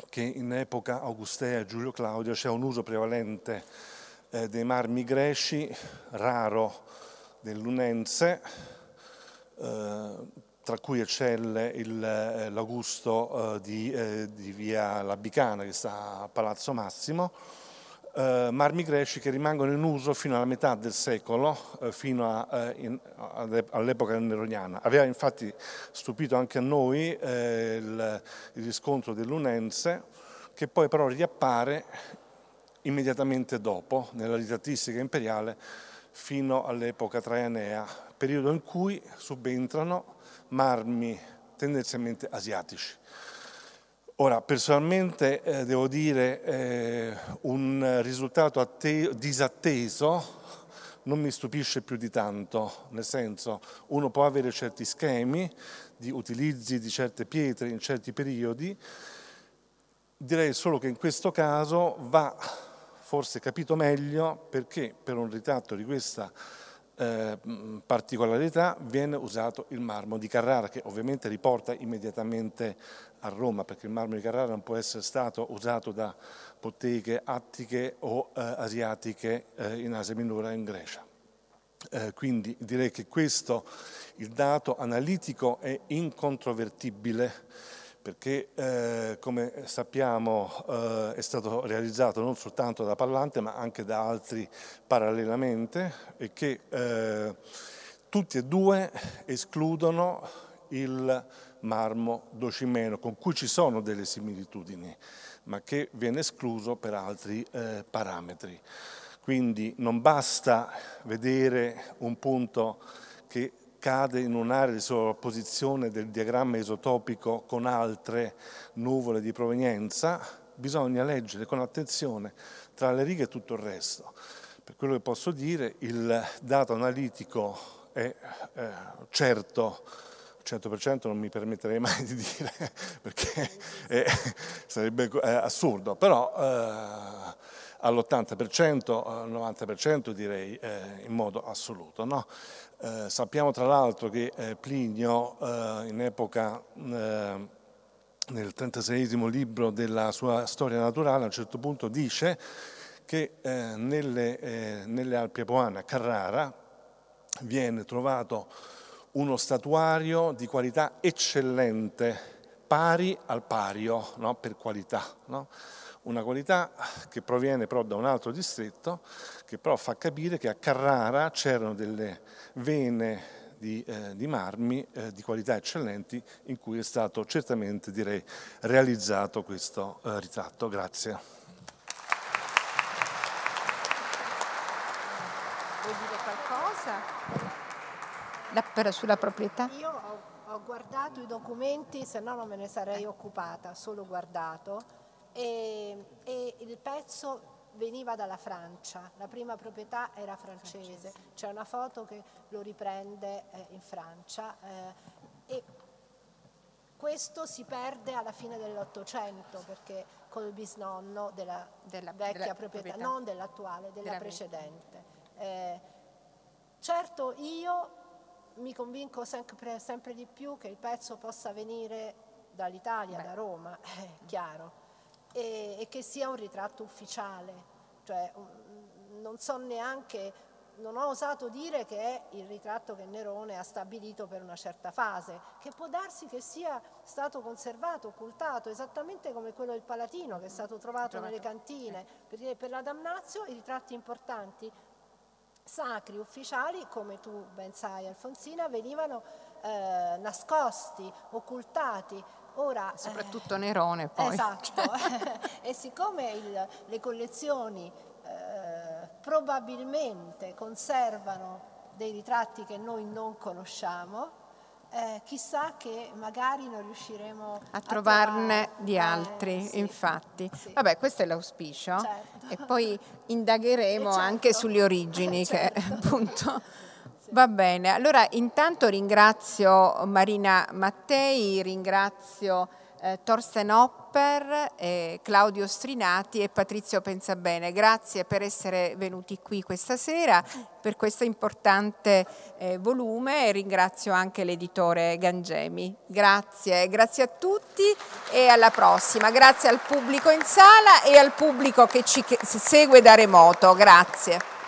che in epoca Augustea e Giulio Claudio c'è un uso prevalente eh, dei marmi greci, raro del lunense, eh, tra cui eccelle eh, l'Augusto eh, di, di, via Labicana che sta a Palazzo Massimo, eh, marmi greci che rimangono in uso fino alla metà del secolo, eh, fino in, all'epoca neroniana. Aveva infatti stupito anche a noi il, il riscontro dell'Unense, che poi però riappare immediatamente dopo, nella ritrattistica imperiale, fino all'epoca traianea, periodo in cui subentrano marmi tendenzialmente asiatici. Ora, personalmente eh, devo dire eh, un risultato atte- disatteso non mi stupisce più di tanto, nel senso uno può avere certi schemi di utilizzi di certe pietre in certi periodi, direi solo che in questo caso va forse capito meglio perché per un ritratto di questa eh, particolarità viene usato il marmo di Carrara che ovviamente riporta immediatamente a Roma perché il marmo di Carrara non può essere stato usato da botteghe attiche o eh, asiatiche eh, in Asia Minore e in Grecia. Eh, quindi direi che questo, il dato analitico è incontrovertibile perché eh, come sappiamo eh, è stato realizzato non soltanto da Pallante ma anche da altri parallelamente e che eh, tutti e due escludono il marmo docimeno con cui ci sono delle similitudini ma che viene escluso per altri eh, parametri. Quindi non basta vedere un punto che cade in un'area di sovrapposizione del diagramma isotopico con altre nuvole di provenienza, bisogna leggere con attenzione tra le righe tutto il resto. Per quello che posso dire, il dato analitico è eh, certo, 100% non mi permetterei mai di dire perché eh, sarebbe eh, assurdo, però eh, all'80%, al 90% direi eh, in modo assoluto. No? Eh, sappiamo tra l'altro che eh, Plinio eh, in epoca, eh, nel 36 libro della sua storia naturale, a un certo punto dice che eh, nelle, eh, nelle, Alpi Apuane a Carrara viene trovato uno statuario di qualità eccellente, pari al pario no? per qualità. No? una qualità che proviene però da un altro distretto, che però fa capire che a Carrara c'erano delle vene di, eh, di marmi eh, di qualità eccellenti in cui è stato certamente direi, realizzato questo eh, ritratto. Grazie. Vuoi dire qualcosa? La, sulla proprietà? Io ho, ho guardato i documenti, se no non me ne sarei occupata, solo guardato e, e il pezzo veniva dalla Francia, la prima proprietà era francese, c'è una foto che lo riprende eh, in Francia eh, e questo si perde alla fine dell'Ottocento perché col bisnonno della, della vecchia della proprietà, proprietà, non dell'attuale, della, della precedente. Eh, certo io mi convinco sempre, sempre, di più che il pezzo possa venire dall'Italia, da Roma, è chiaro, e, e, che sia un ritratto ufficiale. Cioè, non so neanche, non ho osato dire che è il ritratto che Nerone ha stabilito per una certa fase, che può darsi che sia stato conservato, occultato, esattamente come quello del Palatino che è stato trovato, trovato. nelle cantine, perché per la Damnazio i ritratti importanti sacri ufficiali, come tu ben sai Alfonsina, venivano eh, nascosti, occultati. Ora, Soprattutto eh, Nerone poi. Esatto, e siccome il, le collezioni eh, probabilmente conservano dei ritratti che noi non conosciamo, eh, chissà che magari non riusciremo a, a trovarne trovare. di altri, eh, sì, infatti. Sì. Vabbè, questo è l'auspicio certo. e poi indagheremo certo. anche sulle origini certo. che appunto... Va bene, allora intanto ringrazio Marina Mattei, ringrazio eh, Torsten Hopper, eh, Claudio Strinati e Patrizio Pensabene. Grazie per essere venuti qui questa sera per questo importante eh, volume e ringrazio anche l'editore Gangemi. Grazie, grazie a tutti e alla prossima. Grazie al pubblico in sala e al pubblico che ci segue da remoto. Grazie.